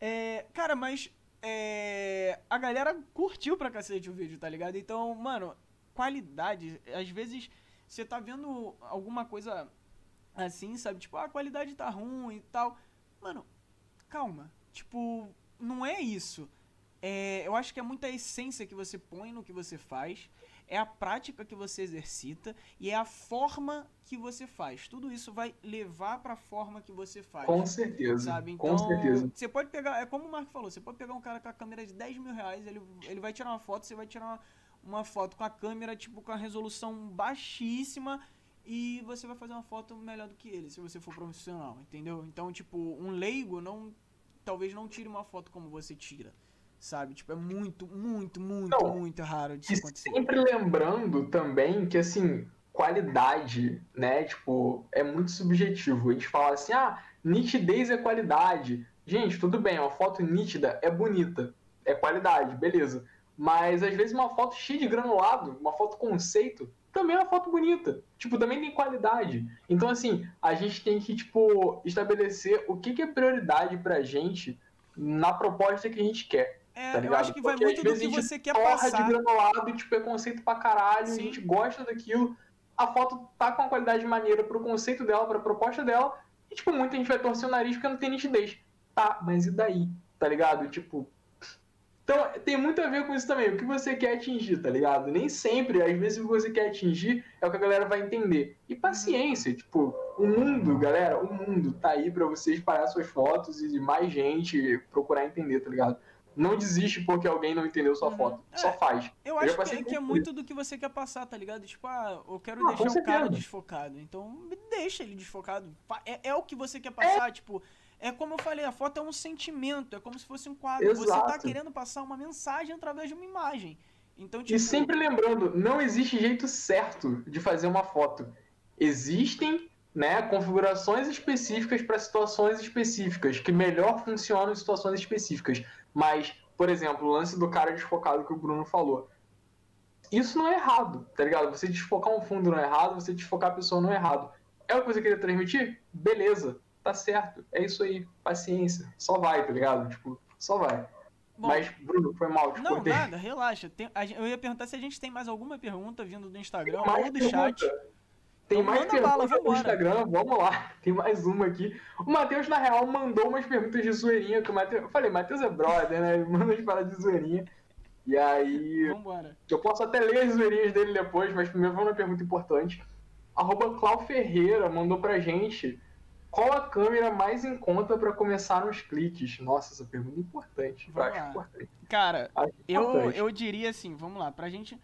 É, cara, mas é, a galera curtiu pra cacete o vídeo, tá ligado? Então, mano, qualidade, às vezes você tá vendo alguma coisa assim, sabe? Tipo, ah, a qualidade tá ruim e tal. Mano, calma. Tipo, não é isso. É, eu acho que é muita essência que você põe no que você faz é a prática que você exercita e é a forma que você faz. Tudo isso vai levar para a forma que você faz. Com certeza. Sabe? Então, com certeza. Você pode pegar, é como o Marco falou, você pode pegar um cara com a câmera de 10 mil reais, ele, ele vai tirar uma foto, você vai tirar uma, uma foto com a câmera, tipo, com a resolução baixíssima e você vai fazer uma foto melhor do que ele, se você for profissional, entendeu? Então, tipo, um leigo não talvez não tire uma foto como você tira sabe? Tipo, é muito, muito, muito, muito raro de acontecer. Sempre lembrando também que, assim, qualidade, né? Tipo, é muito subjetivo. A gente fala assim, ah, nitidez é qualidade. Gente, tudo bem, uma foto nítida é bonita, é qualidade, beleza. Mas às vezes uma foto cheia de granulado, uma foto conceito, também é uma foto bonita. Tipo, também tem qualidade. Então, assim, a gente tem que, tipo, estabelecer o que, que é prioridade pra gente na proposta que a gente quer. É, tá eu acho que vai muito do que você quer passar. de granulado e, tipo, é conceito pra caralho, Sim. a gente gosta daquilo. A foto tá com uma qualidade maneira pro conceito dela, pra proposta dela, e, tipo, muita gente vai torcer o nariz porque não tem nitidez. Tá, mas e daí? Tá ligado? Tipo. Então, tem muito a ver com isso também. O que você quer atingir, tá ligado? Nem sempre, às vezes, o que você quer atingir é o que a galera vai entender. E paciência, tipo, o mundo, galera, o mundo tá aí pra você espalhar suas fotos e mais gente procurar entender, tá ligado? Não desiste porque alguém não entendeu sua uhum. foto. É, Só faz. Eu, eu acho que, que é muito do que você quer passar, tá ligado? Tipo, ah, eu quero ah, deixar o cara desfocado. Então, deixa ele desfocado. É, é o que você quer passar, é. tipo. É como eu falei, a foto é um sentimento, é como se fosse um quadro. Exato. Você tá querendo passar uma mensagem através de uma imagem. Então, tipo... E sempre lembrando, não existe jeito certo de fazer uma foto. Existem né, configurações específicas para situações específicas, que melhor funcionam em situações específicas. Mas, por exemplo, o lance do cara desfocado que o Bruno falou. Isso não é errado, tá ligado? Você desfocar um fundo não é errado, você desfocar a pessoa não é errado. É o que você queria transmitir? Beleza, tá certo. É isso aí, paciência. Só vai, tá ligado? Tipo, só vai. Bom, Mas, Bruno, foi mal. Te não, nada, relaxa. Tem, eu ia perguntar se a gente tem mais alguma pergunta vindo do Instagram ou do pergunta. chat. Tem então, mais perguntas no Instagram, vamos lá. Tem mais uma aqui. O Matheus, na real, mandou umas perguntas de zoeirinha. Que o Mateus, eu falei, Matheus é brother, né? Ele manda umas paradas de zoeirinha. E aí. Vambora. Eu posso até ler as zoeirinhas dele depois, mas primeiro vamos uma pergunta importante. Arroba Clau Ferreira mandou pra gente. Qual a câmera mais em conta para começar nos cliques? Nossa, essa pergunta é importante. Vamos eu acho importante. Cara, acho eu, importante. eu diria assim, vamos lá, pra gente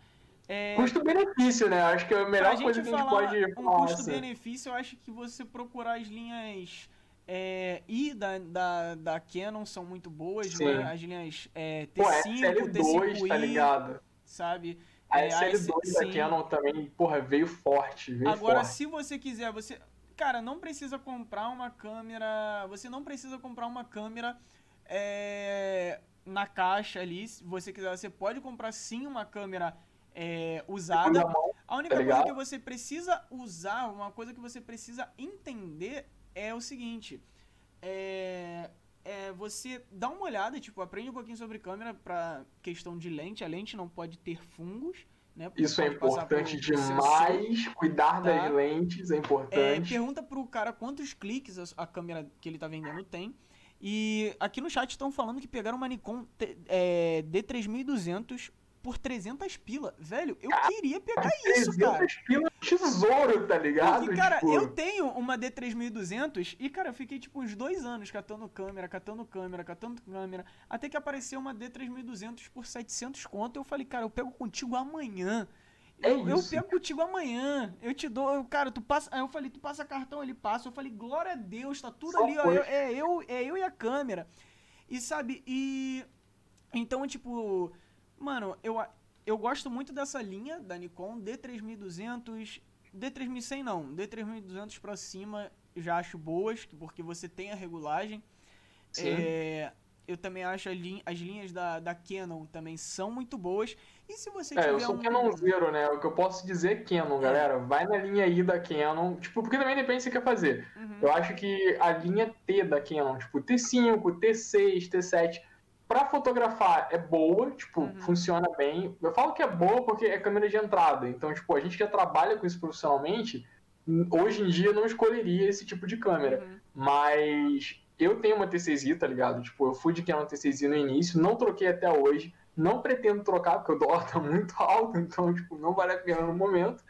é... Custo-benefício, né? Acho que é a melhor coisa que a gente pode falar. Um custo-benefício, eu acho que você procurar as linhas é, I da, da, da Canon são muito boas, né? As linhas é, T5, Pô, T5i, tá ligado? Sabe? A é, SL2 a da Canon também, porra, veio forte, veio Agora, forte. se você quiser, você... Cara, não precisa comprar uma câmera... Você não precisa comprar uma câmera é, na caixa ali. Se você quiser, você pode comprar sim uma câmera é, usada. A única tá coisa que você precisa usar, uma coisa que você precisa entender é o seguinte. É, é, você dá uma olhada, tipo, aprende um pouquinho sobre câmera para questão de lente. A lente não pode ter fungos. Né, Isso é importante demais. Cuidar tá? das lentes é importante. É, pergunta pro cara quantos cliques a, a, câmera que ele tá vendendo tem. E aqui no chat estão falando que pegaram uma Nikon é, D3200 por 300 pila. Velho, eu cara, queria pegar isso, cara. 300 pila é tesouro, tá ligado? Porque, cara, tipo... eu tenho uma D3200 e, cara, eu fiquei, tipo, uns dois anos catando câmera, catando câmera, catando câmera, até que apareceu uma D3200 por 700 conto. Eu falei, cara, eu pego contigo amanhã. É eu, eu, pego contigo amanhã. Eu te dou. Cara, tu passa. Aí eu falei, tu passa cartão, ele passa. Eu falei, glória a Deus, tá tudo Só ali, ó. Eu, é, eu, é eu e a câmera. E sabe, e. Então, tipo. Mano, eu, eu gosto muito dessa linha da Nikon D3200, D3100 não, D3200 pra cima já acho boas, porque você tem a regulagem. É, eu também acho as linhas da, da Canon também são muito boas. E se você é, eu sou um... Canon Zero, né? O que eu posso dizer é Canon, é. galera. Vai na linha I da Canon. Tipo, porque também depende do que você quer fazer. Uhum. Eu acho que a linha T da Canon, tipo T5, T6, T7, para fotografar é boa, tipo, uhum. funciona bem. Eu falo que é boa porque é câmera de entrada. Então, tipo, a gente que trabalha com isso profissionalmente, hoje em dia não escolheria esse tipo de câmera. Uhum. Mas eu tenho uma T6i, tá ligado? Tipo, eu fui de Canon T6i no início, não troquei até hoje. Não pretendo trocar, porque o dólar tá muito alto, então, tipo, não vale a pena no momento.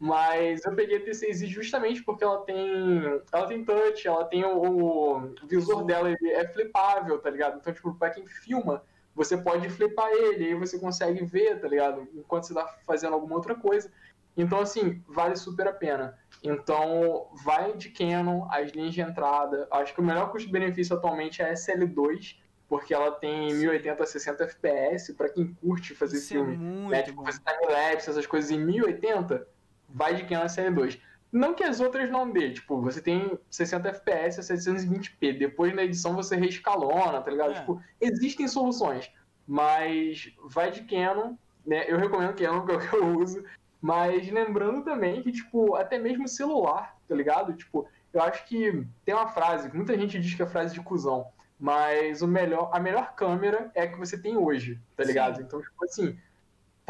Mas eu peguei a T6i justamente porque ela tem. Ela tem touch, ela tem o, o visor dela é flipável, tá ligado? Então, tipo, pra quem filma, você pode flipar ele, aí você consegue ver, tá ligado? Enquanto você tá fazendo alguma outra coisa. Então, assim, vale super a pena. Então, vai de Canon, as linhas de entrada. Acho que o melhor custo-benefício atualmente é a SL2, porque ela tem 1080 a 60 FPS, para quem curte fazer Isso é filme. É muito né? Tipo, fazer time-lapse, essas coisas em 1080 vai de Canon SL2. Não que as outras não dê, tipo, você tem 60 FPS a 720p, depois na edição você reescalona, tá ligado? É. Tipo, existem soluções, mas vai de Canon, né? Eu recomendo Canon, que é o que eu uso, mas lembrando também que, tipo, até mesmo celular, tá ligado? Tipo, eu acho que tem uma frase, muita gente diz que é frase de cuzão, mas o melhor, a melhor câmera é a que você tem hoje, tá ligado? Sim. Então, tipo assim,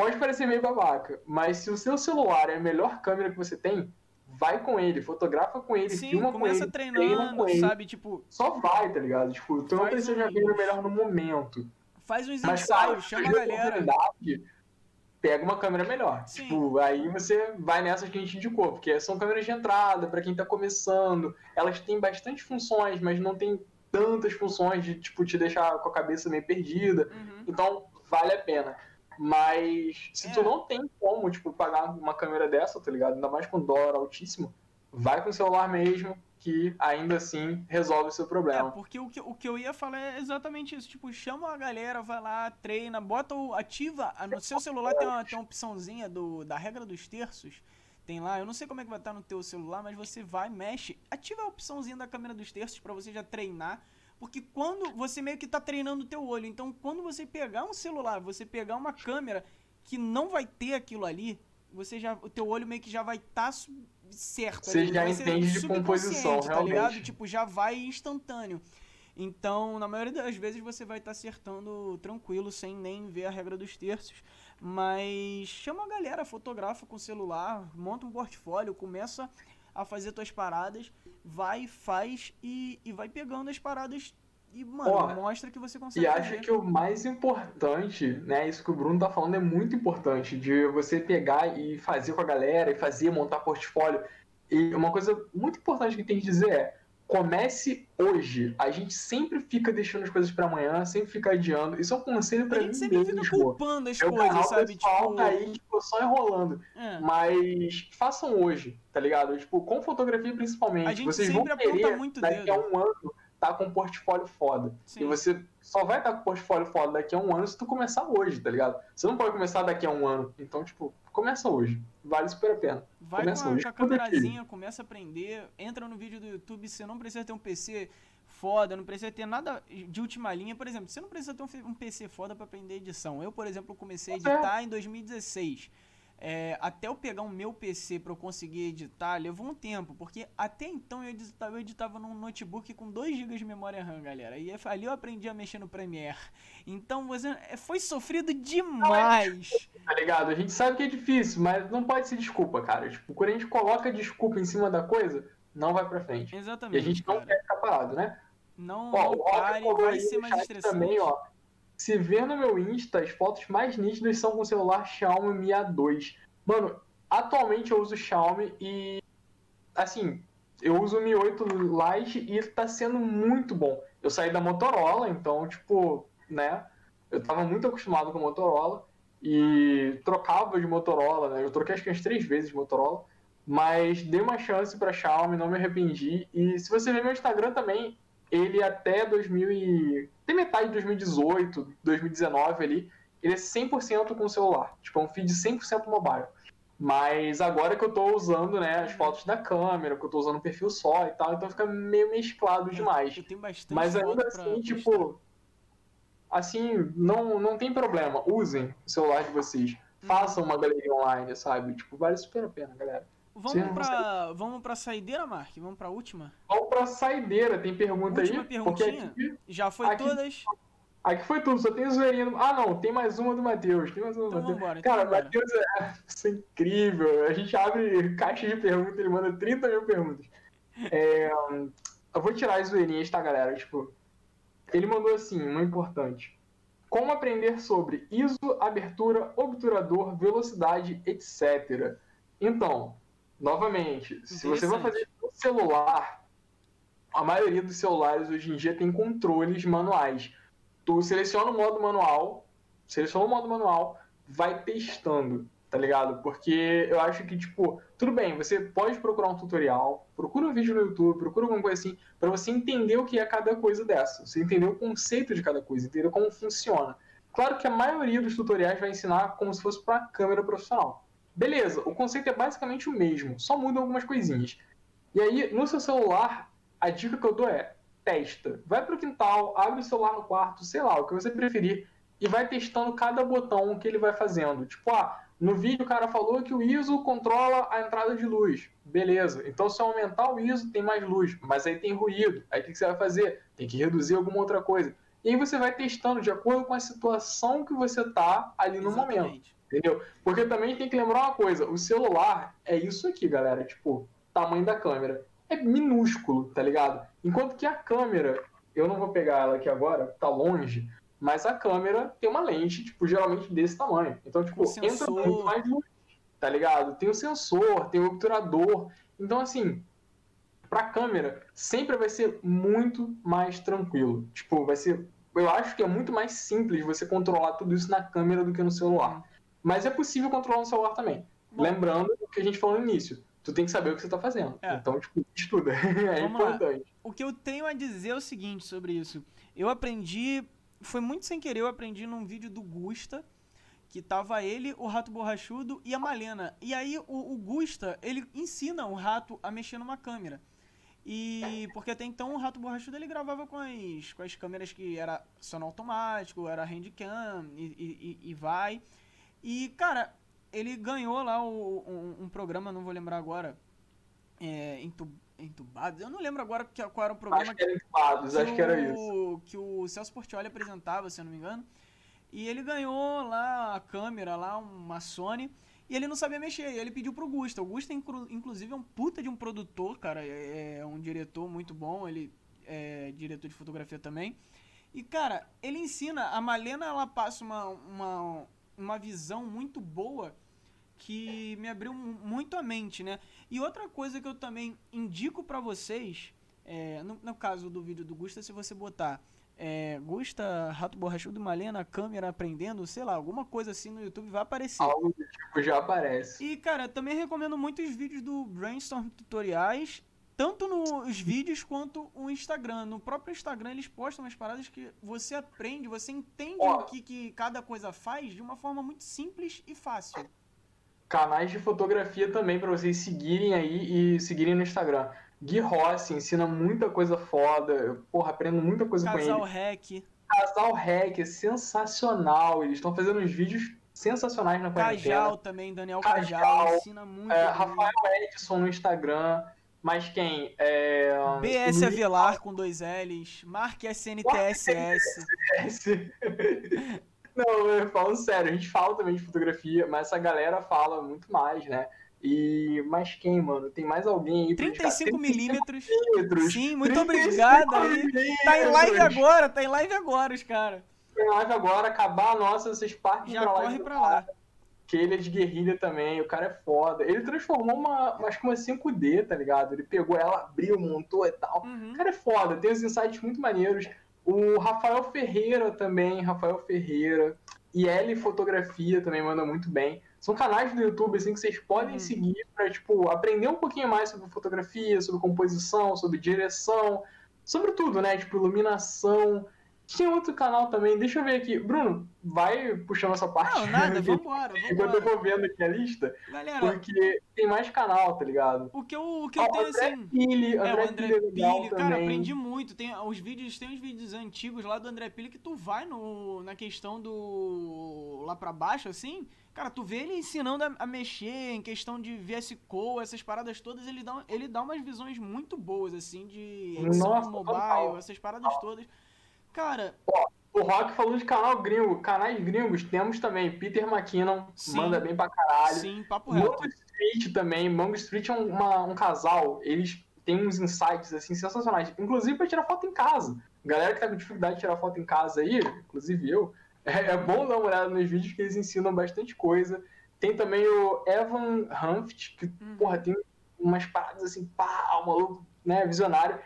Pode parecer meio babaca, mas se o seu celular é a melhor câmera que você tem, vai com ele, fotografa com ele, Sim, filma com ele, treinando, com ele. sabe? Tipo, só vai, tá ligado? Tipo, tu não precisa um... já ver o melhor no momento. Faz uns mas, ensaios, chama a galera. Pega uma câmera melhor. Sim. Tipo, aí você vai nessas que a gente indicou, porque são câmeras de entrada, para quem tá começando. Elas têm bastante funções, mas não tem tantas funções de, tipo, te deixar com a cabeça meio perdida. Uhum. Então, vale a pena. Mas se é. tu não tem como, tipo, pagar uma câmera dessa, tá ligado? Ainda mais com dólar altíssimo, vai com o celular mesmo, que ainda assim resolve o seu problema. É, porque o que, o que eu ia falar é exatamente isso. Tipo, chama a galera, vai lá, treina, bota o. ativa. No seu celular tem uma, tem uma opçãozinha do, da regra dos terços. Tem lá, eu não sei como é que vai estar no teu celular, mas você vai, mexe, ativa a opçãozinha da câmera dos terços para você já treinar. Porque quando você meio que tá treinando o teu olho, então quando você pegar um celular, você pegar uma câmera que não vai ter aquilo ali, você já o teu olho meio que já vai estar tá certo. Você ali, já entende de composição, tá realmente. ligado? Tipo, já vai instantâneo. Então, na maioria das vezes você vai estar tá acertando tranquilo, sem nem ver a regra dos terços. Mas chama a galera, fotografa com o celular, monta um portfólio, começa a fazer tuas paradas, vai, faz e, e vai pegando as paradas e, mano, mostra que você consegue. E acho que o mais importante, né? Isso que o Bruno tá falando é muito importante, de você pegar e fazer com a galera, e fazer, montar portfólio. E uma coisa muito importante que tem que dizer é: comece hoje. A gente sempre fica deixando as coisas para amanhã, sempre fica adiando. Isso é um conselho para mim mesmo. A gente sempre fica culpando as Meu coisas, sabe? Tipo... Tá aí, tipo, só enrolando. É. Mas façam hoje, tá ligado? Tipo, com fotografia principalmente. A gente Vocês sempre vão querer, muito daqui dedo. a um ano tá com um portfólio foda. Sim. E você só vai estar tá com um portfólio foda daqui a um ano se tu começar hoje, tá ligado? Você não pode começar daqui a um ano. Então, tipo, começa hoje. Vale super a pena. Vai começa com a, hoje. com a câmerazinha, começa a aprender, entra no vídeo do YouTube, você não precisa ter um PC foda, não precisa ter nada de última linha. Por exemplo, você não precisa ter um, um PC foda para aprender edição. Eu, por exemplo, comecei a editar é. em 2016 é, até eu pegar o meu PC para eu conseguir editar, levou um tempo, porque até então eu editava, eu editava num notebook com 2 GB de memória RAM, galera. E ali eu aprendi a mexer no Premiere. Então você é, foi sofrido demais. Tá ligado? A gente sabe que é difícil, mas não pode ser desculpa, cara. Tipo, quando a gente coloca desculpa em cima da coisa, não vai pra frente. Exatamente. E a gente não cara. quer ficar parado, né? Não, ó, não pare, vai ser mais estressante. Também, ó, se ver no meu Insta, as fotos mais nítidas são com o celular Xiaomi Mi A2. Mano, atualmente eu uso Xiaomi e, assim, eu uso o Mi 8 Lite e tá sendo muito bom. Eu saí da Motorola, então, tipo, né, eu tava muito acostumado com a Motorola e trocava de Motorola, né, eu troquei acho que umas três vezes de Motorola, mas dei uma chance pra Xiaomi, não me arrependi. E se você ver meu Instagram também, ele até 2000 e... Tem metade de 2018, 2019 ali, ele é 100% com o celular. Tipo, é um feed 100% mobile. Mas agora que eu tô usando, né, as fotos da câmera, que eu tô usando perfil só e tal, então fica meio mesclado demais. Eu tenho bastante Mas ainda assim, tipo, assim, não, não tem problema. Usem o celular de vocês. Hum. Façam uma galeria online, sabe? Tipo, vale super a pena, galera. Vamos pra, vamos pra saideira, Mark? Vamos pra última? Vamos pra saideira, tem pergunta última aí? Perguntinha? Aqui, Já foi aqui, todas? Aqui foi tudo, só tem zoeirinha. Do... Ah, não, tem mais uma do Matheus. Tem mais uma então do Matheus. Então Cara, o Matheus é... Isso é incrível. A gente abre caixa de perguntas, ele manda 30 mil perguntas. É... Eu vou tirar as zoeirinhas, tá, galera? Tipo, ele mandou assim, uma importante. Como aprender sobre ISO, abertura, obturador, velocidade, etc. Então, novamente, se você vai fazer no celular, a maioria dos celulares hoje em dia tem controles manuais tu seleciona o modo manual, seleciona o modo manual, vai testando, tá ligado? Porque eu acho que, tipo, tudo bem, você pode procurar um tutorial, procura um vídeo no YouTube, procura alguma coisa assim, para você entender o que é cada coisa dessa, você entender o conceito de cada coisa, entender como funciona. Claro que a maioria dos tutoriais vai ensinar como se fosse para câmera profissional. Beleza, o conceito é basicamente o mesmo, só muda algumas coisinhas. E aí, no seu celular, a dica que eu dou é testa. Vai pro quintal, abre o celular no quarto, sei lá, o que você preferir, e vai testando cada botão que ele vai fazendo. Tipo, ah, no vídeo o cara falou que o ISO controla a entrada de luz. Beleza. Então se eu aumentar o ISO, tem mais luz, mas aí tem ruído. Aí o que você vai fazer? Tem que reduzir alguma outra coisa. E aí você vai testando de acordo com a situação que você tá ali no Exatamente. momento. Entendeu? Porque também tem que lembrar uma coisa, o celular é isso aqui, galera, tipo, tamanho da câmera é minúsculo, tá ligado? Enquanto que a câmera, eu não vou pegar ela aqui agora, tá longe, mas a câmera tem uma lente, tipo, geralmente desse tamanho. Então, tipo, entra muito mais luz, tá ligado? Tem o sensor, tem o obturador. Então, assim, pra câmera, sempre vai ser muito mais tranquilo. Tipo, vai ser. Eu acho que é muito mais simples você controlar tudo isso na câmera do que no celular. Mas é possível controlar no celular também. Bom. Lembrando o que a gente falou no início tu tem que saber o que você tá fazendo. É. Então, tipo, estuda. é Vamos importante. Lá. O que eu tenho a dizer é o seguinte sobre isso. Eu aprendi, foi muito sem querer, eu aprendi num vídeo do Gusta, que tava ele, o Rato Borrachudo e a Malena. E aí o, o Gusta, ele ensina o rato a mexer numa câmera. E porque até então o Rato Borrachudo ele gravava com as, com as câmeras que era som automático, era handcam e, e, e vai. E, cara, ele ganhou lá o, um, um, programa, não vou lembrar agora, é, Entubados. Eu não lembro agora qual era o programa. Acho que era Entubados, acho que era isso. Que o Celso Portioli apresentava, se eu não me engano. E ele ganhou lá a câmera, lá uma Sony. E ele não sabia mexer. E ele pediu pro Gusta. O Gusta, inclusive, é um puta de um produtor, cara. É, é um diretor muito bom. Ele é diretor de fotografia também. E, cara, ele ensina. A Malena, ela passa uma, uma, uma visão muito boa que me abriu muito a mente, né? E outra coisa que eu também indico para vocês, é, no, no, caso do vídeo do Gusta, se você botar é, Gusta, Rato Borrachudo e Malena, câmera aprendendo, sei lá, alguma coisa assim no YouTube vai aparecer. Algo do tipo já aparece. E, cara, também recomendo muito os vídeos do Brainstorm Tutoriais, tanto nos vídeos quanto o Instagram. No próprio Instagram eles postam umas paradas que você aprende, você entende Ó, o que, que cada coisa faz de uma forma muito simples e fácil. Canais de fotografia também para vocês seguirem aí e seguirem no Instagram. Gui Rossi ensina muita coisa foda. Eu, porra, aprendo muita coisa Casal com ele. Casal Hack. Casal Hack é sensacional. Eles estão fazendo uns vídeos sensacionais na quarentena. Cajal também, Daniel Cajal, Cajal ensina muito. É, Rafael Edson no Instagram. Mas quem? É, BS Avelar com dois L's. Mark SNTSS. Não, eu falo sério, a gente fala também de fotografia, mas essa galera fala muito mais, né? E mais quem, mano? Tem mais alguém aí? 35 milímetros. Sim, muito obrigado aí. Tá em live agora, tá em live agora, os caras. Tá em live agora, acabar a nossa, vocês partem Já pra corre pra lá. Que ele é de guerrilha também, o cara é foda. Ele transformou uma, acho que uma 5D, tá ligado? Ele pegou ela, abriu, montou e tal. Uhum. O cara é foda, tem uns insights muito maneiros. O Rafael Ferreira também, Rafael Ferreira. E L Fotografia também manda muito bem. São canais do YouTube assim que vocês podem hum. seguir para tipo aprender um pouquinho mais sobre fotografia, sobre composição, sobre direção, sobre tudo, né? Tipo iluminação. Tinha outro canal também, deixa eu ver aqui. Bruno, vai puxando essa parte. Não, nada, vambora, vambora. Enquanto eu vou vendo aqui a lista. Galera, porque tem mais canal, tá ligado? O que eu, o que eu tenho André assim. Pili, André, é, o André Pili, Pili cara, aprendi muito. Tem os vídeos, tem uns vídeos antigos lá do André Pili que tu vai no, na questão do. lá pra baixo, assim. Cara, tu vê ele ensinando a, a mexer em questão de VS Code, essas paradas todas, ele dá, ele dá umas visões muito boas, assim, de edição Nossa, mobile, total. essas paradas todas. Cara. Ó, o Rock falou de canal gringo. Canais gringos temos também. Peter McKinnon, sim, manda bem pra caralho. Sim, papo reto. Mango Street também. Mango Street é uma, um casal. Eles têm uns insights, assim, sensacionais. Inclusive pra tirar foto em casa. Galera que tá com dificuldade de tirar foto em casa aí, inclusive eu, é, é bom dar uma olhada nos vídeos que eles ensinam bastante coisa. Tem também o Evan Hanft, que, hum. porra, tem umas paradas assim, pá, maluco, né, visionário.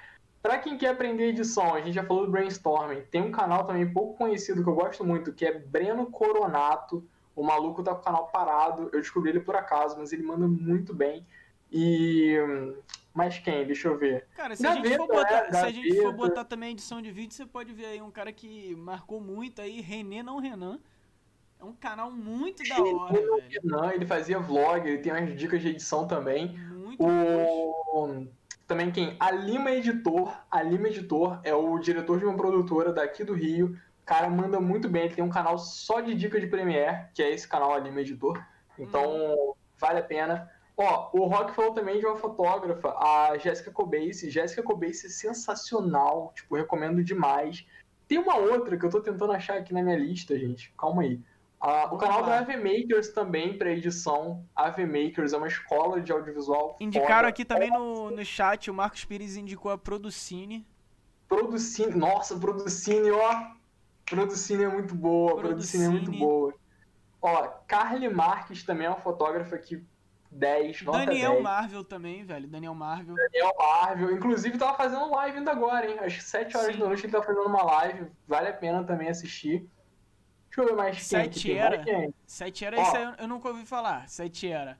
Para quem quer aprender edição, a gente já falou do brainstorming. Tem um canal também pouco conhecido que eu gosto muito, que é Breno Coronato. O maluco tá com o canal parado. Eu descobri ele por acaso, mas ele manda muito bem. E. Mas quem? Deixa eu ver. Cara, se, Gaveta, a, gente for botar, é, se a gente for botar também edição de vídeo, você pode ver aí um cara que marcou muito aí, René não Renan. É um canal muito da hora, René, velho. Renan, ele fazia vlog, ele tem umas dicas de edição também. Muito o também quem? A Lima Editor. A Lima Editor é o diretor de uma produtora daqui do Rio. O cara manda muito bem. Ele tem um canal só de dica de Premiere, que é esse canal A Lima Editor. Então, hum. vale a pena. Ó, o Rock falou também de uma fotógrafa, a Jéssica Cobace. Jéssica Cobace é sensacional. Tipo, recomendo demais. Tem uma outra que eu tô tentando achar aqui na minha lista, gente. Calma aí. Ah, o canal da AV Makers também para edição. AV Makers é uma escola de audiovisual. Indicaram foda. aqui também no, no chat, o Marcos Pires indicou a Producine. Producine, nossa, Producine, ó. Producine é muito boa, Producine, Producine é muito boa. Ó, Carly Marques também é uma fotógrafa que 10, nota Daniel 10. Marvel também, velho. Daniel Marvel. Daniel Marvel. Inclusive, tava fazendo live ainda agora, hein? Às 7 horas Sim. da noite ele tá fazendo uma live. Vale a pena também assistir. Deixa eu ver mais Sete era. Sete era, isso aí eu nunca ouvi falar. Sete era.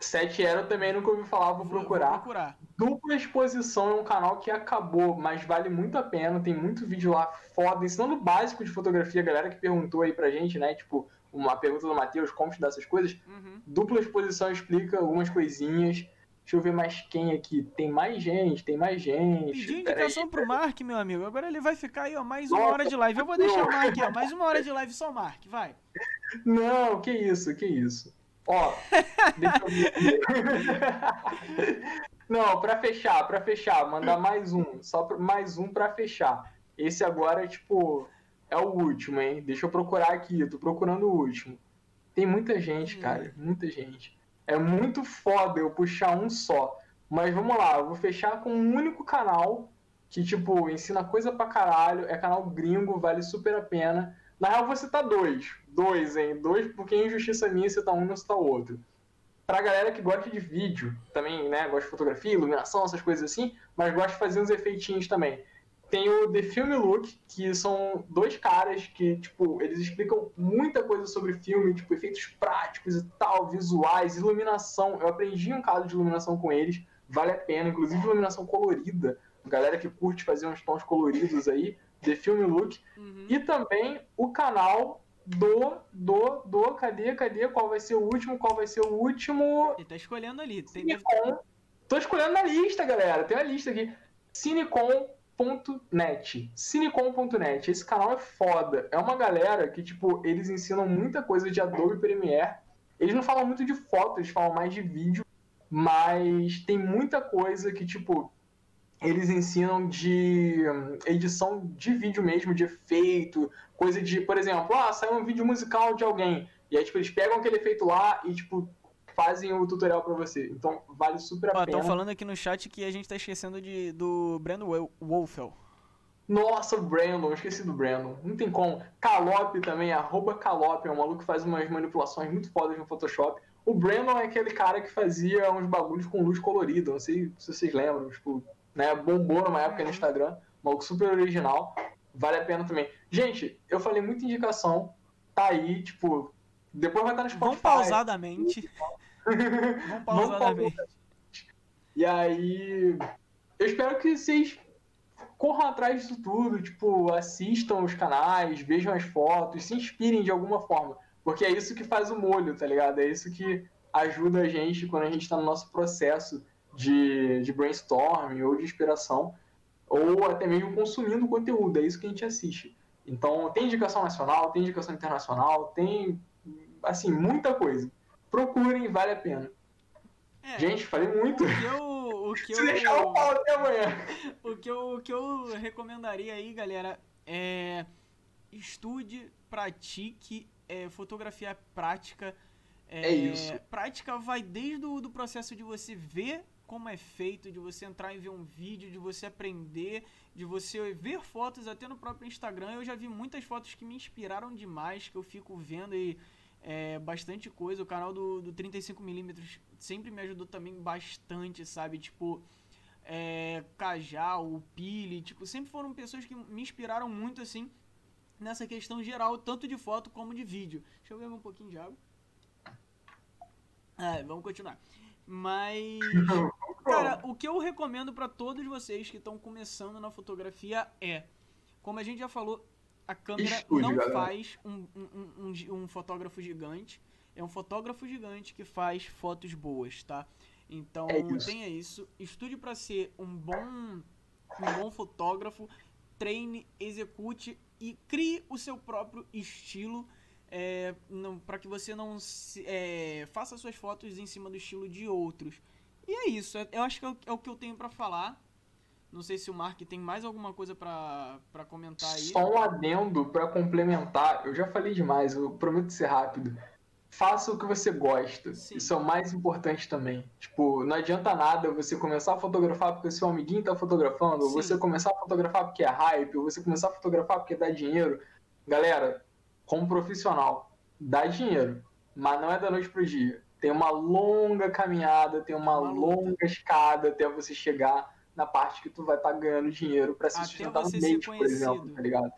7 Era eu também nunca ouvi falar, vou, vou procurar. Vou procurar. Dupla Exposição é um canal que acabou, mas vale muito a pena. Tem muito vídeo lá foda, ensinando o básico de fotografia. A galera que perguntou aí pra gente, né? Tipo, uma pergunta do Matheus, como estudar essas coisas. Uhum. Dupla Exposição explica algumas coisinhas. Deixa eu ver mais quem aqui. Tem mais gente, tem mais gente. Pedi indicação pro Mark, meu amigo. Agora ele vai ficar aí, ó, mais uma Nossa, hora de live. Eu vou deixar o Mark, ó, mais uma hora de live só o Mark, vai. Não, que isso, que isso. Ó, deixa eu ver. Não, para fechar, para fechar, mandar mais um, só mais um para fechar. Esse agora, tipo, é o último, hein? Deixa eu procurar aqui, eu tô procurando o último. Tem muita gente, hum. cara, muita gente. É muito foda eu puxar um só. Mas vamos lá, eu vou fechar com um único canal que, tipo, ensina coisa pra caralho. É canal gringo, vale super a pena. Na real, você tá dois. Dois, hein? Dois, porque é injustiça minha você tá um e você tá outro. Pra galera que gosta de vídeo, também, né? Gosta de fotografia, iluminação, essas coisas assim, mas gosta de fazer uns efeitinhos também. Tem o The Film Look, que são dois caras que, tipo, eles explicam muita coisa sobre filme, tipo, efeitos práticos e tal, visuais, iluminação. Eu aprendi um caso de iluminação com eles, vale a pena, inclusive iluminação colorida. Galera que curte fazer uns tons coloridos aí, The Film Look. Uhum. E também o canal do, do, do, cadê, cadê? Qual vai ser o último? Qual vai ser o último? Ele tá escolhendo ali. Tem Cinecom. Tô escolhendo na lista, galera. Tem a lista aqui. Cinecom.net. Cinecom.net. Esse canal é foda. É uma galera que, tipo, eles ensinam muita coisa de Adobe Premiere. Eles não falam muito de foto, eles falam mais de vídeo. Mas tem muita coisa que, tipo, eles ensinam de hum, edição de vídeo mesmo, de efeito, coisa de, por exemplo, ah, saiu um vídeo musical de alguém, e aí, tipo, eles pegam aquele efeito lá e, tipo, fazem o tutorial para você. Então, vale super a Ó, pena. Estão falando aqui no chat que a gente tá esquecendo de, do Brandon Wolfel. Nossa, o Brandon, esqueci do Brandon. Não tem como. Calop também, arroba Calop, é um maluco que faz umas manipulações muito fodas no Photoshop. O Brandon é aquele cara que fazia uns bagulhos com luz colorida, não sei se vocês lembram, tipo, né? Bombou numa época no Instagram, maluco super original, vale a pena também. Gente, eu falei muita indicação, tá aí, tipo, depois vai estar no Spotify. Vamos pausadamente. Vamos pausadamente. E aí, eu espero que vocês corram atrás disso tudo, tipo, assistam os canais, vejam as fotos, se inspirem de alguma forma. Porque é isso que faz o molho, tá ligado? É isso que ajuda a gente quando a gente está no nosso processo de, de brainstorming ou de inspiração, ou até mesmo consumindo conteúdo, é isso que a gente assiste. Então, tem indicação nacional, tem indicação internacional, tem, assim, muita coisa. Procurem, vale a pena. É, gente, falei muito. O que eu, o que Se eu, deixar o pau até amanhã. O que, eu, o que eu recomendaria aí, galera, é estude, pratique, é, fotografia prática. É, é isso. Prática vai desde o do processo de você ver como é feito, de você entrar e ver um vídeo, de você aprender, de você ver fotos até no próprio Instagram. Eu já vi muitas fotos que me inspiraram demais, que eu fico vendo e é, bastante coisa. O canal do, do 35mm sempre me ajudou também bastante, sabe? Tipo, é, Cajal, o Pili, tipo, sempre foram pessoas que me inspiraram muito, assim, nessa questão geral, tanto de foto como de vídeo. Deixa eu beber um pouquinho de água. Ah, vamos continuar. Mas, cara, o que eu recomendo para todos vocês que estão começando na fotografia é, como a gente já falou, a câmera não galera. faz um, um, um, um, fotógrafo gigante. É um fotógrafo gigante que faz fotos boas, tá? Então, é isso. tenha isso. Estude para ser um bom, um bom fotógrafo. Treine, execute e crie o seu próprio estilo é, para que você não se, é, faça suas fotos em cima do estilo de outros. E é isso, é, eu acho que é o, é o que eu tenho para falar. Não sei se o Mark tem mais alguma coisa para comentar aí. Só um adendo para complementar. Eu já falei demais, eu prometo ser rápido. Faça o que você gosta. Sim. Isso é o mais importante também. Tipo, não adianta nada você começar a fotografar porque seu amiguinho tá fotografando, Sim. ou você começar a fotografar porque é hype, ou você começar a fotografar porque dá dinheiro. Galera, como profissional, dá dinheiro, mas não é da noite pro dia. Tem uma longa caminhada, tem uma, uma longa escada até você chegar na parte que tu vai estar tá ganhando dinheiro para se sustentar no mês, por exemplo, tá ligado?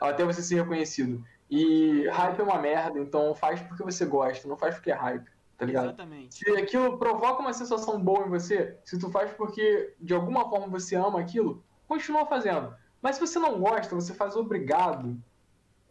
Até você ser reconhecido. E hype é uma merda, então faz porque você gosta, não faz porque é hype. tá ligado? Exatamente. Se aquilo provoca uma sensação boa em você, se tu faz porque de alguma forma você ama aquilo, continua fazendo. Mas se você não gosta, você faz obrigado,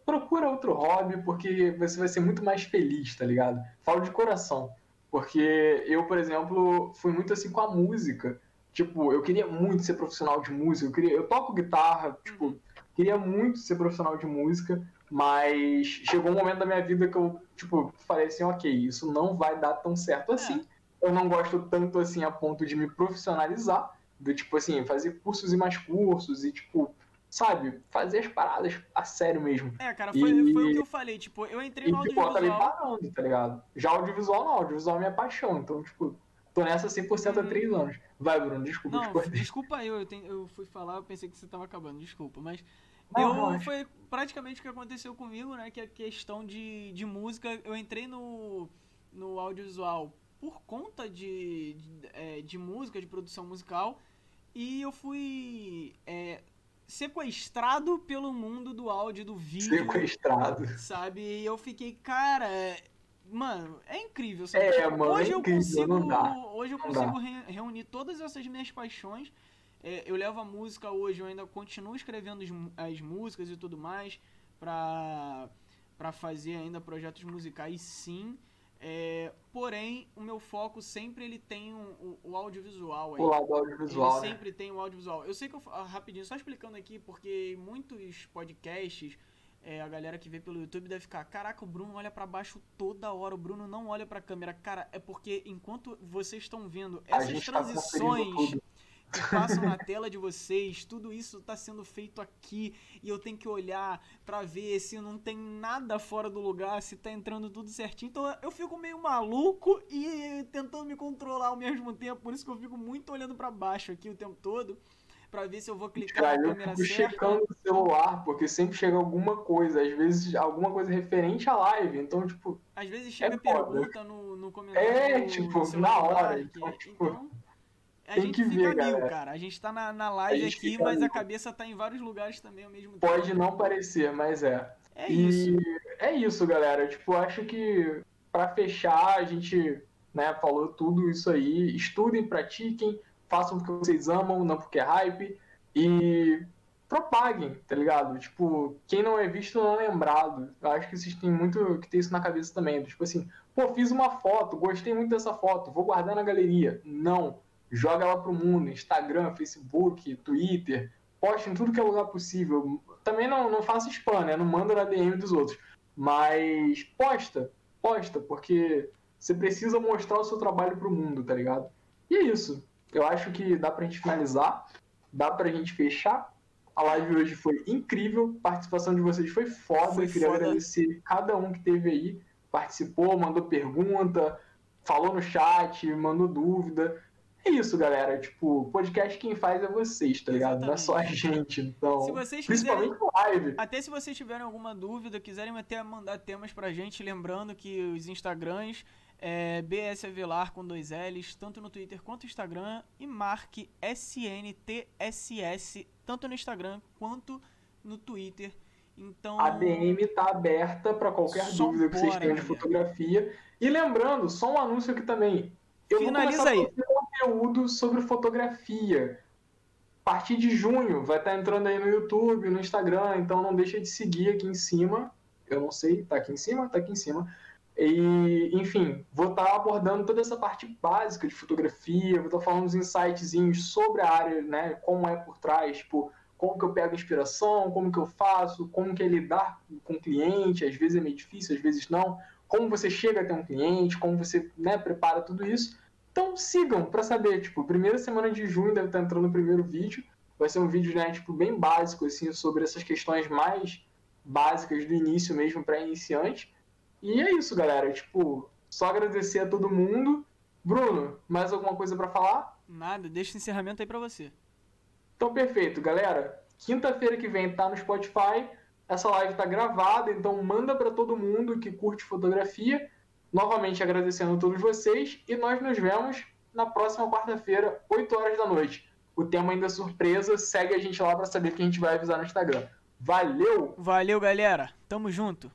procura outro hobby, porque você vai ser muito mais feliz, tá ligado? Falo de coração. Porque eu, por exemplo, fui muito assim com a música. Tipo, eu queria muito ser profissional de música. Eu, queria, eu toco guitarra, tipo, queria muito ser profissional de música, mas chegou um momento da minha vida que eu, tipo, falei assim, ok, isso não vai dar tão certo assim. É. Eu não gosto tanto assim a ponto de me profissionalizar, do tipo assim, fazer cursos e mais cursos e, tipo, sabe, fazer as paradas a sério mesmo. É, cara, foi, e, foi o que eu falei, tipo, eu entrei no e, tipo, audiovisual... Tipo, eu acabei parando, tá ligado? Já audiovisual não, audiovisual é minha paixão, então, tipo, tô nessa 100% há 3 anos. Vai, Bruno, desculpa. Não, desculpa eu, eu, tenho, eu fui falar, eu pensei que você tava acabando, desculpa, mas... Não, eu, foi praticamente o que aconteceu comigo, né, que é a questão de, de música, eu entrei no, no audiovisual por conta de, de, é, de música, de produção musical, e eu fui é, sequestrado pelo mundo do áudio do vídeo. Sequestrado. Sabe? E eu fiquei, cara, mano, é incrível, sabe? É, mano, hoje é incrível, eu consigo, hoje eu consigo re reunir todas essas minhas paixões. É, eu levo a música hoje, eu ainda continuo escrevendo as músicas e tudo mais pra, pra fazer ainda projetos musicais, sim. É, porém, o meu foco sempre ele tem um, o, o, audiovisual. Aí. O lado audiovisual. Ele né? sempre tem o audiovisual. Eu sei que eu. Rapidinho, só explicando aqui, porque muitos podcasts, é, a galera que vê pelo YouTube deve ficar: caraca, o Bruno olha para baixo toda hora, o Bruno não olha pra câmera. Cara, é porque enquanto vocês estão vendo essas tá transições. Tá que passam na tela de vocês, tudo isso está sendo feito aqui e eu tenho que olhar para ver se não tem nada fora do lugar, se tá entrando tudo certinho. Então eu fico meio maluco e tentando me controlar ao mesmo tempo, por isso que eu fico muito olhando para baixo aqui o tempo todo para ver se eu vou clicar Cara, na câmera eu fico certa. checando o celular, porque sempre chega alguma coisa, às vezes alguma coisa referente à live, então, tipo... Às vezes chega é pergunta no, no comentário É, tipo, na hora, então, tipo... Então, a Tem gente que fica ver, mil, galera. cara. A gente tá na, na live aqui, mas a cabeça tá em vários lugares também ao mesmo tempo. Pode não parecer, mas é. É e isso. é isso, galera. Tipo, acho que pra fechar, a gente né, falou tudo isso aí. Estudem, pratiquem, façam o que vocês amam, não porque é hype. E propaguem, tá ligado? Tipo, quem não é visto não é lembrado. Eu acho que vocês têm muito que ter isso na cabeça também. Tipo assim, pô, fiz uma foto, gostei muito dessa foto, vou guardar na galeria. Não. Joga ela pro mundo, Instagram, Facebook, Twitter, poste em tudo que é lugar possível. Também não, não faça spam, né? Não manda na DM dos outros. Mas posta, posta, porque você precisa mostrar o seu trabalho pro mundo, tá ligado? E é isso. Eu acho que dá pra gente finalizar, dá pra gente fechar. A live hoje foi incrível, a participação de vocês foi foda. Foi Eu queria foda. agradecer cada um que teve aí, participou, mandou pergunta, falou no chat, mandou dúvida. É isso, galera. Tipo, podcast quem faz é vocês, tá ligado? Não é só a gente. Então, Se vocês quiserem- principalmente live. Até se vocês tiverem alguma dúvida, quiserem até mandar temas pra gente, lembrando que os Instagrams é BS Avelar com dois L's, tanto no Twitter quanto no Instagram, e marque SNTSS, tanto no Instagram quanto no Twitter. Então. A DM tá aberta para qualquer dúvida que vocês tenham de fotografia. E lembrando, só um anúncio aqui também. Eu Finaliza vou começar aí. a fazer conteúdo sobre fotografia. A partir de junho vai estar entrando aí no YouTube, no Instagram, então não deixa de seguir aqui em cima. Eu não sei, tá aqui em cima? Tá aqui em cima. E, enfim, vou estar abordando toda essa parte básica de fotografia, vou estar falando uns insightzinhos sobre a área, né, como é por trás, tipo, como que eu pego inspiração, como que eu faço, como que é lidar com o cliente, às vezes é meio difícil, às vezes não, como você chega até um cliente, como você, né, prepara tudo isso. Então sigam para saber, tipo, primeira semana de junho deve estar entrando o primeiro vídeo, vai ser um vídeo, né, tipo, bem básico, assim, sobre essas questões mais básicas do início mesmo para iniciante. E é isso, galera. Tipo, só agradecer a todo mundo. Bruno, mais alguma coisa para falar? Nada, deixa o encerramento aí pra você. Então, perfeito, galera. Quinta-feira que vem tá no Spotify. Essa live tá gravada, então manda para todo mundo que curte fotografia. Novamente agradecendo a todos vocês e nós nos vemos na próxima quarta-feira, 8 horas da noite. O tema ainda é surpresa, segue a gente lá para saber que a gente vai avisar no Instagram. Valeu! Valeu, galera. Tamo junto.